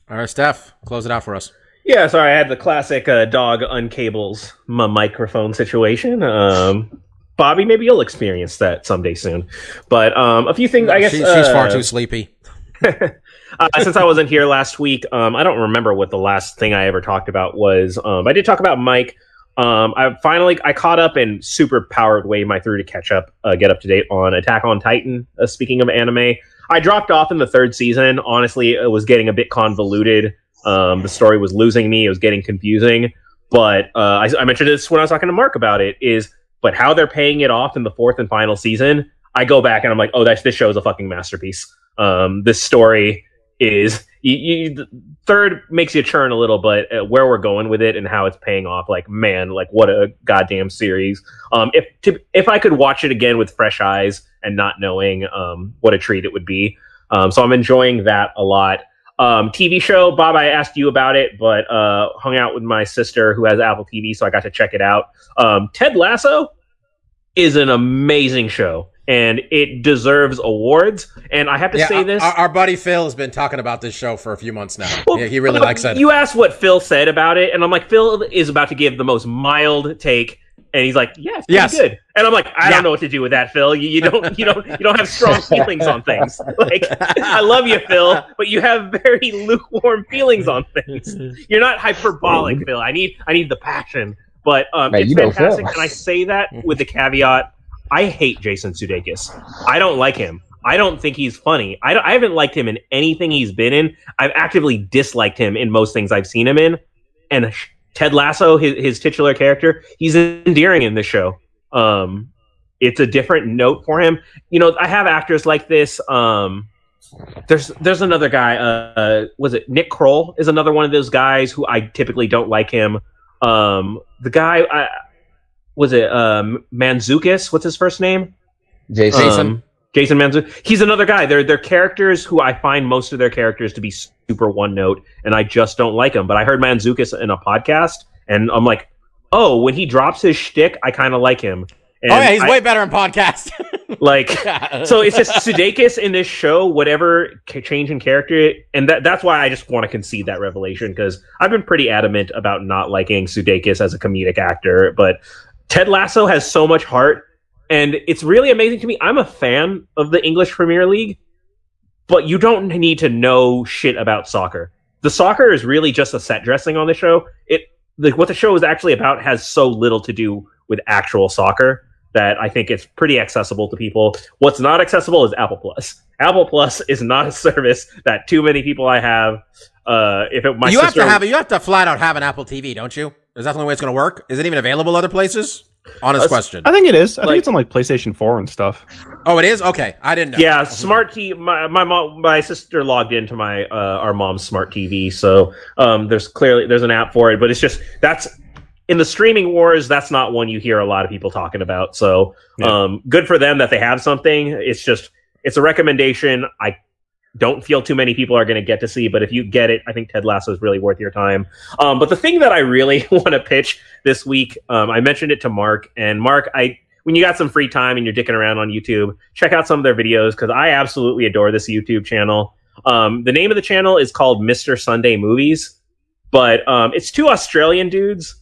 All right, Steph, close it out for us. Yeah, sorry, I had the classic uh, dog uncables my microphone situation. Um, Bobby, maybe you'll experience that someday soon. But um, a few things, I guess. She, she's uh, far too sleepy. uh, since I wasn't here last week, um, I don't remember what the last thing I ever talked about was. Um, I did talk about Mike. Um, I finally I caught up and super powered way my through to catch up, uh, get up to date on Attack on Titan. Uh, speaking of anime, I dropped off in the third season. Honestly, it was getting a bit convoluted. Um, the story was losing me. It was getting confusing. But uh, I, I mentioned this when I was talking to Mark about it. Is but how they're paying it off in the fourth and final season, I go back and I'm like, oh, that's this show is a fucking masterpiece. Um, this story is you, you, third makes you churn a little, but uh, where we're going with it and how it's paying off, like man, like what a goddamn series. Um, if to, if I could watch it again with fresh eyes and not knowing um, what a treat it would be, um, so I'm enjoying that a lot. Um, TV show, Bob, I asked you about it, but uh, hung out with my sister who has Apple TV, so I got to check it out. Um, Ted Lasso is an amazing show and it deserves awards. And I have to yeah, say this: our, our, buddy Phil has been talking about this show for a few months now. Well, yeah, he really likes it. You asked what Phil said about it, and I'm like, Phil is about to give the most mild take, and he's like, "Yeah, it's yes. good." And I'm like, "I yeah. don't know what to do with that, Phil. You, you don't, you don't, you don't have strong feelings on things. Like, I love you, Phil, but you have very lukewarm feelings on things. You're not hyperbolic, Phil. I need, I need the passion." But um, it's fantastic, and I say that with the caveat: I hate Jason Sudeikis. I don't like him. I don't think he's funny. I, I haven't liked him in anything he's been in. I've actively disliked him in most things I've seen him in, and Ted Lasso, his, his titular character, he's endearing in this show. Um, it's a different note for him. You know, I have actors like this. Um, there's there's another guy. Uh, was it Nick Kroll? Is another one of those guys who I typically don't like him. Um, the guy, I, was it um, Mantzoukas? What's his first name? Jason. Um, Jason Mantzoukas. He's another guy. They're they're characters who I find most of their characters to be super one note, and I just don't like them. But I heard Mantzoukas in a podcast, and I'm like, oh, when he drops his shtick, I kind of like him. And oh yeah, he's I- way better in podcast. like so it's just Sudeikis in this show, whatever change in character, and that that's why I just want to concede that revelation because I've been pretty adamant about not liking Sudeikis as a comedic actor, but Ted Lasso has so much heart, and it's really amazing to me. I'm a fan of the English Premier League, but you don't need to know shit about soccer. The soccer is really just a set dressing on the show. It like what the show is actually about has so little to do with actual soccer that I think it's pretty accessible to people. What's not accessible is Apple Plus. Apple Plus is not a service that too many people I have. Uh, if it, my you sister, have to have it. You have to flat out have an Apple TV, don't you? Is that the only way it's going to work? Is it even available other places? Honest Uh, question. I think it is. I Like- think it's on like PlayStation 4 and stuff. Oh, it is. Okay, I didn't know. yeah, smart TV. My my mom, my sister logged into my uh, our mom's smart TV, so um, there's clearly there's an app for it, but it's just that's in the streaming wars. That's not one you hear a lot of people talking about. So Yeah. um, good for them that they have something. It's just it's a recommendation. I don't feel too many people are going to get to see, but if you get it, I think Ted Lasso is really worth your time. Um, but the thing that I really want to pitch this week, um, I mentioned it to Mark, and Mark, I when you got some free time and you're dicking around on YouTube, check out some of their videos because I absolutely adore this YouTube channel. Um, the name of the channel is called Mr. Sunday Movies, but um, it's two Australian dudes,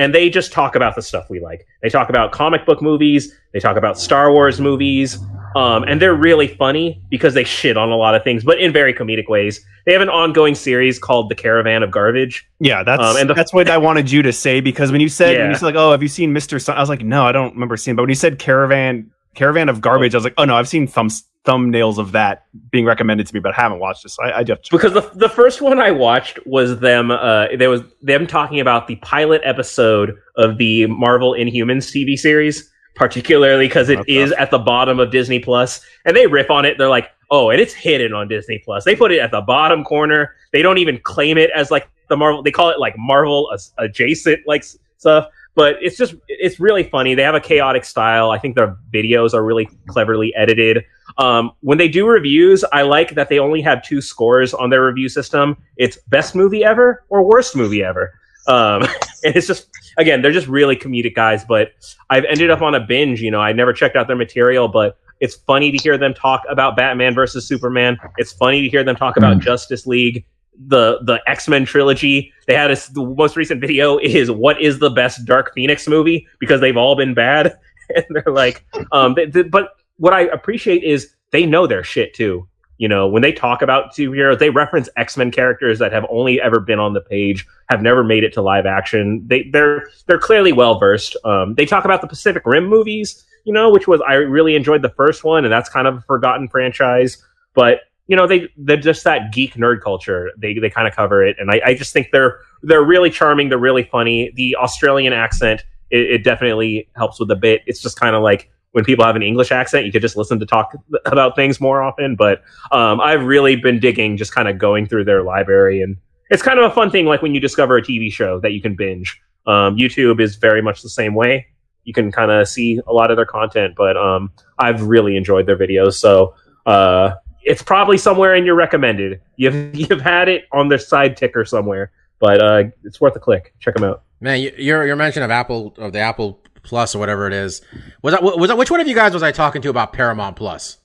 and they just talk about the stuff we like. They talk about comic book movies, they talk about Star Wars movies, um, and they're really funny because they shit on a lot of things, but in very comedic ways. They have an ongoing series called The Caravan of Garbage. Yeah, that's Um, and the- that's what I wanted you to say because when you said when you said like, "Oh, have you seen Mister?" Sun-? I was like, "No, I don't remember seeing." But when you said "Caravan Caravan of Garbage," I was like, "Oh no, I've seen thumbs thumbnails of that being recommended to me, but I haven't watched it." So I, I just because the the first one I watched was them. Uh, there was them talking about the pilot episode of the Marvel Inhumans TV series, particularly because it is Okay. at the bottom of Disney Plus, and they riff on it. They're like, "Oh, and it's hidden on Disney Plus." They put it at the bottom corner. They don't even claim it as like the Marvel. They call it like Marvel adjacent like stuff. But it's just it's really funny. They have a chaotic style. I think their videos are really cleverly edited. Um, when they do reviews, I like that they only have two scores on their review system. It's best movie ever or worst movie ever. Um, and it's just again, they're just really comedic guys. But I've ended up on a binge. You know, I never checked out their material, but it's funny to hear them talk about Batman versus Superman. It's funny to hear them talk about Justice League, the the X Men trilogy. They had a, the most recent video is what is the best Dark Phoenix movie because they've all been bad, and they're like, um, they, they- but what I appreciate is they know their shit too. You know, when they talk about superheroes, they reference X Men characters that have only ever been on the page, have never made it to live action. They they're they're clearly well versed. Um, they talk about the Pacific Rim movies, you know, which was I really enjoyed the first one, and that's kind of a forgotten franchise. But you know, they they're just that geek nerd culture. They they kind of cover it, and I, I just think they're they're really charming. They're really funny. The Australian accent it, it definitely helps with the bit. It's just kind of like when people have an English accent, you could just listen to talk about things more often. But um, I've really been digging, just kind of going through their library, and it's kind of a fun thing. Like when you discover a TV show that you can binge. Um, YouTube is very much the same way. You can kind of see a lot of their content, but um, I've really enjoyed their videos. So uh, it's probably somewhere in your recommended. You've you've had it on the side ticker somewhere, but uh, it's worth a click. Check them out. Man, you- your your mention of Apple of the Apple Plus or whatever it is was that was that which one of you guys was I talking to about Paramount Plus?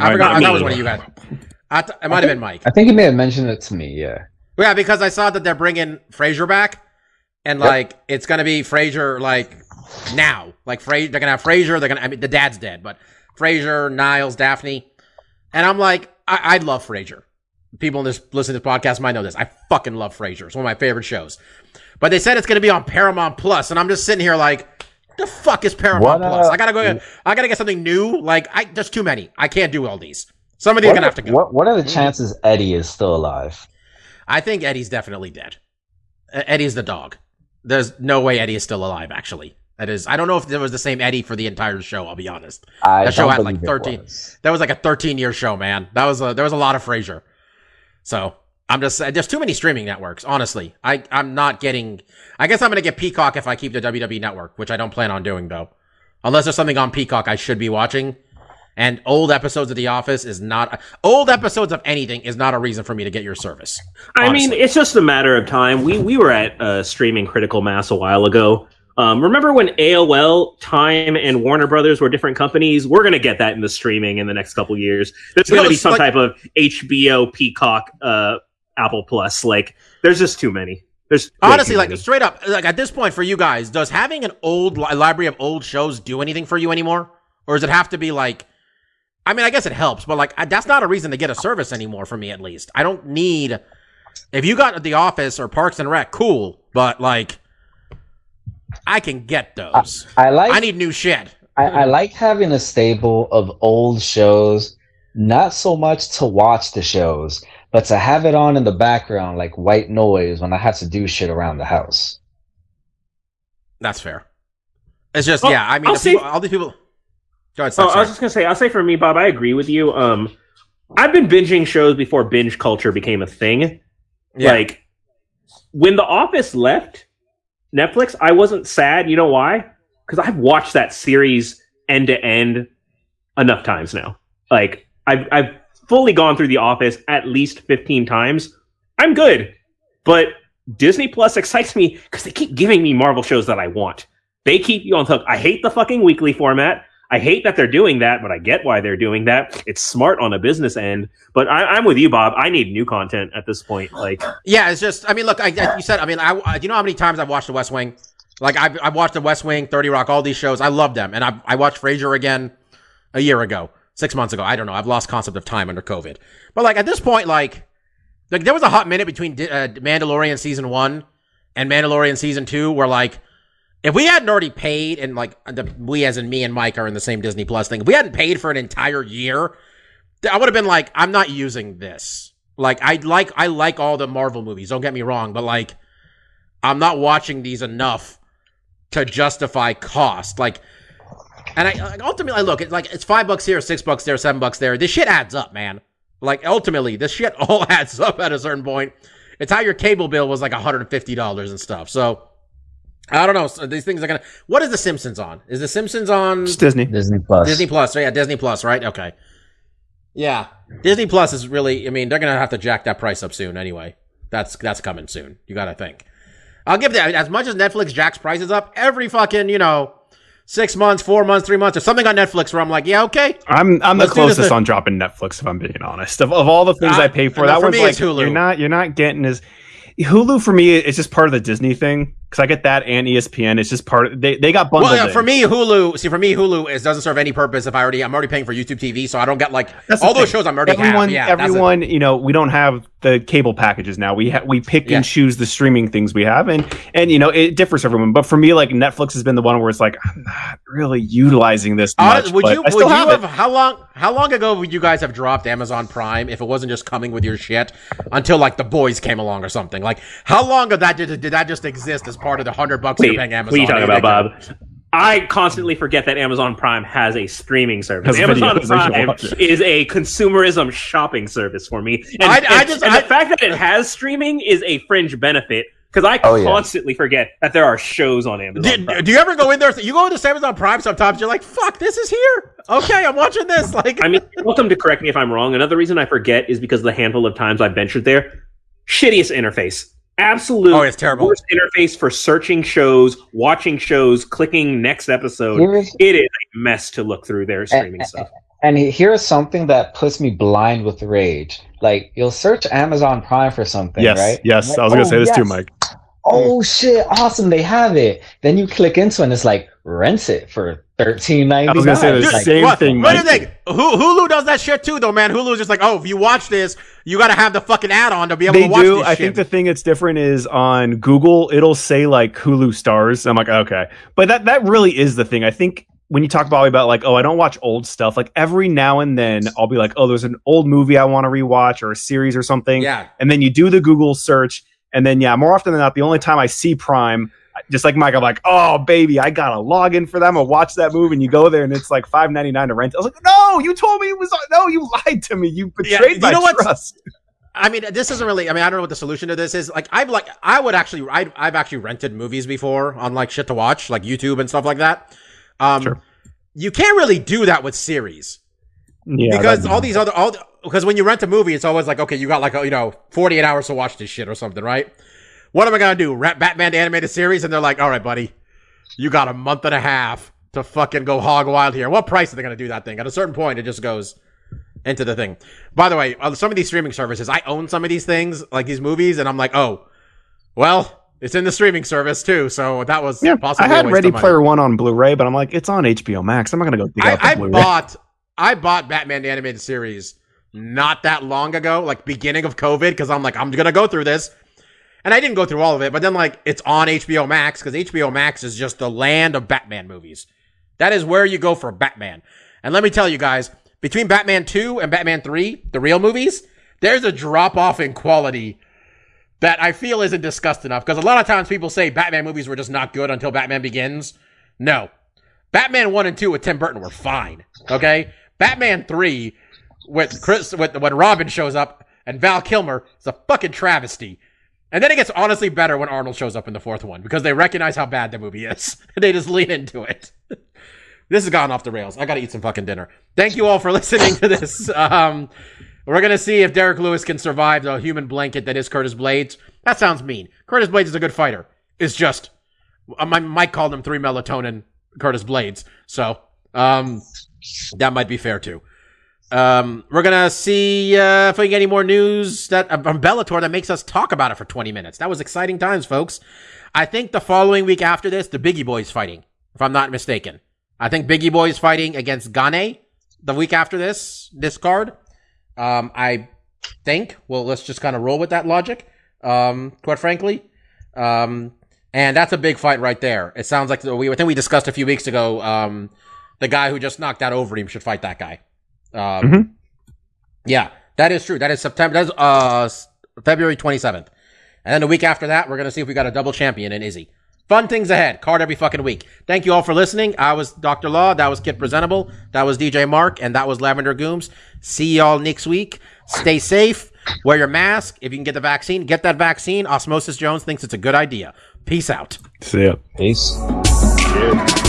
I forgot. I, that was one of you guys. I th- it might have been Mike. I think you may have mentioned it to me. Yeah. Yeah, because I saw that they're bringing Frasier back, and Yep. like it's gonna be Frasier like now, like Fra- they're gonna have Frasier. They're gonna. I mean, the dad's dead, but Frasier, Niles, Daphne, and I'm like, I, I love Frasier. People in this listen to this podcast might know this. I fucking love Frasier. It's one of my favorite shows. But they said it's gonna be on Paramount Plus, and I'm just sitting here like, the fuck is Paramount What, uh, Plus? I gotta go. I gotta get something new. Like, I there's too many. I can't do all these. Somebody's What gonna have to go. what, what are the chances Eddie is still alive? I think Eddie's definitely dead. Eddie's the dog. There's no way Eddie is still alive. Actually, that is. I don't know if there was the same Eddie for the entire show. I'll be honest. I That show had, like, 13 was. That was like a 13 year show, man. That was a, there was a lot of Frasier. So I'm just there's too many streaming networks. Honestly, I I'm not getting. I guess I'm gonna get Peacock if I keep the WWE network, which I don't plan on doing though. Unless there's something on Peacock I should be watching. And old episodes of The Office is not old episodes of anything is not a reason for me to get your service. I mean, it's just a matter of time. We we were at uh, streaming critical mass a while ago. Um, remember when AOL, Time, and Warner Brothers were different companies? We're gonna get that in the streaming in the next couple years. There's gonna be some like- type of HBO, Peacock, uh, Apple Plus. Like, there's just too many. There's Honestly, like many. straight up, like at this point for you guys, does having an old li- library of old shows do anything for you anymore, or does it have to be like? I mean, I guess it helps, but like I, that's not a reason to get a service anymore for me. At least I don't need. If you got The Office or Parks and Rec, cool, but like, I can get those. I like I need new shit. I, I like having a stable of old shows, not so much to watch the shows, but to have it on in the background like white noise when I have to do shit around the house. That's fair. It's just Oh, yeah. I mean, the say- people, all these people. Go ahead. Oh, I was just gonna say, I'll say for me, Bob, I agree with you. Um, I've been binging shows before binge culture became a thing. Yeah. Like when The Office left Netflix, I wasn't sad. You know why? Because I've watched that series end to end enough times now. Like I've I've fully gone through The Office at least fifteen times. I'm good, but Disney Plus excites me because they keep giving me Marvel shows that I want. They keep you on the hook. I hate the fucking weekly format. I hate that they're doing that, but I get why they're doing that. It's smart on a business end. But I, I'm with you, Bob. I need new content at this point. Like, Yeah, it's just. I mean, look, I, I- you said. I mean, I, I. Do you know how many times I've watched The West Wing? Like, I've, I've watched The West Wing, Thirty Rock, all these shows. I love them, and I, I watched Frasier again a year ago, six months ago. I don't know. I've lost concept of time under COVID. But like at this point, like, like there was a hot minute between uh, Mandalorian season one and Mandalorian season two, where like. If we hadn't already paid, and like the, we as in me and Mike are in the same Disney Plus thing, if we hadn't paid for an entire year, I would have been like, I'm not using this. Like I like I like all the Marvel movies. Don't get me wrong, but like I'm not watching these enough to justify cost. Like, and I like, ultimately look, it's like it's five bucks here, six bucks there, seven bucks there. This shit adds up, man. Like ultimately, this shit all adds up at a certain point. It's how your cable bill was like $150 and stuff. So I don't know. So these things are gonna. What is The Simpsons on? Is The Simpsons on It's Disney. Disney Plus. Disney Plus? Yeah, Disney Plus, right? Okay. Yeah, Disney Plus is really. I mean, they're gonna have to jack that price up soon. Anyway, that's that's coming soon. You gotta think. I'll give that as much as Netflix jacks prices up every fucking you know six months, four months, three months, or something on Netflix where I'm like, yeah, okay. I'm I'm the closest on dropping Netflix if I'm being honest. Of, of all the things Uh, I pay for, that for one's me, like Hulu. you're not you're not getting as Hulu for me. It's just part of the Disney thing because I get that and ESPN. It's just part of they they got bundled. Well, yeah, for me, Hulu. See, for me, Hulu is doesn't serve any purpose if I already I'm already paying for YouTube TV, so I don't get like That's all those thing. shows I'm already everyone have. Yeah, everyone you know we don't have the cable packages now we ha- we pick Yeah. and choose the streaming things we have and and you know it differs for everyone but for me like netflix has been the one where it's like i'm not really utilizing this Uh, much would you would you have have, how long how long ago would you guys have dropped Amazon Prime if it wasn't just coming with your shit until like the boys came along or something? Like how long of that did did that just exist as part of the hundred bucks wait, you're paying Amazon. what are you talking about. Bob? I constantly forget that Amazon Prime has a streaming service. Has Amazon videos, I should Prime is a consumerism shopping service for me. And, I- I just- and I- the fact that it has streaming is a fringe benefit because I Oh, yeah. constantly forget that there are shows on Amazon. Do, Prime. do you ever go in there? You go into Amazon Prime sometimes. You're like, "Fuck, this is here." Okay, I'm watching this. Like, I mean, you're welcome to correct me if I'm wrong. Another reason I forget is because the handful of times I've ventured there, shittiest interface. Absolute Oh, it's terrible. worst interface for searching shows, watching shows, clicking next episode. Here's- It is a mess to look through their streaming eh, stuff. And here's something that puts me blind with rage. Like you'll search Amazon Prime for something, yes right? yes Like, i was gonna oh, say this too yes. mike Oh shit, awesome, they have it. Then you click into it and it's like rent it for thirteen ninety nine. I was gonna say the like, same what, thing, What do you think? Hulu does that shit too, though, man. Hulu is just like, oh, if you watch this, you got to have the fucking add-on to be able they to watch do this i shit. think the thing that's different is on google it'll say like hulu stars i'm like okay but that that really is the thing i think when you talk about about like oh i don't watch old stuff like every now and then i'll be like oh there's an old movie i want to rewatch or a series or something yeah, and then you do the Google search, And then yeah, more often than not, the only time I see Prime, just like Mike, I'm like, oh baby, I got to log in for them. I'll watch that movie, and you go there, and it's like five ninety nine to rent. I was like, no, you told me it was no, you lied to me. You Yeah, betrayed you my know what's- trust. I mean, this isn't really. I mean, I don't know what the solution to this is. Like, I've like, I would actually, I, I've actually rented movies before on like shit to watch, like YouTube and stuff like that. Um, Sure. you can't really do that with series Yeah, because all these other, all because when you rent a movie, it's always like, okay, you got like, a, you know, forty eight hours to watch this shit or something, right? What am I gonna do? Rent Batman the animated series, and they're like, all right, buddy, you got a month and a half to fucking go hog wild here. What price are they gonna do that thing? At a certain point, it just goes into the thing. By the way, uh, some of these streaming services, I own some of these things, like these movies, and I'm like, oh, well, it's in the streaming service too, so that was yeah, I had Ready. Player One on Blu-ray, but I'm like, it's on HBO Max. I'm not gonna go dig out the I, I Blu-ray. bought I bought Batman the animated series not that long ago, like beginning of COVID, because I'm like, I'm gonna go through this. And I didn't go through all of it, but then like it's on HBO Max because HBO Max is just the land of Batman movies. That is where you go for Batman. And let me tell you guys, between Batman 2 and Batman 3, the real movies, there's a drop off in quality that I feel isn't discussed enough. Because a lot of times people say Batman movies were just not good until Batman Begins. No. Batman 1 and 2 with Tim Burton were fine. Okay? Batman 3 with Chris with when Robin shows up and Val Kilmer is a fucking travesty. And then it gets honestly better when Arnold shows up in the fourth one because they recognize how bad the movie is. they just lean into it. this has gone off the rails. I gotta eat some fucking dinner. Thank you all for listening to this. Um, we're gonna see if Derrick Lewis can survive the human blanket that is Curtis Blaydes. That sounds mean. Curtis Blaydes is a good fighter. It's just I might call him three melatonin Curtis Blaydes, so um, that might be fair too. Um, we're gonna see uh, if we get any more news that from Bellator that makes us talk about it for 20 minutes. That was exciting times, folks. I think the following week after this, the Biggie Boys fighting, if I'm not mistaken. I think Biggie Boys fighting against Gane the week after this, this card. Um, I think, well, let's just kind of roll with that logic. Um, quite frankly. Um, and that's a big fight right there. It sounds like we, I think we discussed a few weeks ago, um, the guy who just knocked out Overeem should fight that guy. Um, Mhm. yeah, that is true. That is September, that's, uh, February 27th. And then the week after that, we're going to see if we got a double champion in Izzy. Fun things ahead. Card every fucking week. Thank you all for listening. I was Dr. Law. That was Kit Presentable. That was DJ Mark. And that was Lavender Gooms. See y'all next week. Stay safe. Wear your mask. If you can get the vaccine, get that vaccine. Osmosis Jones thinks it's a good idea. Peace out. See ya. Peace. Yeah.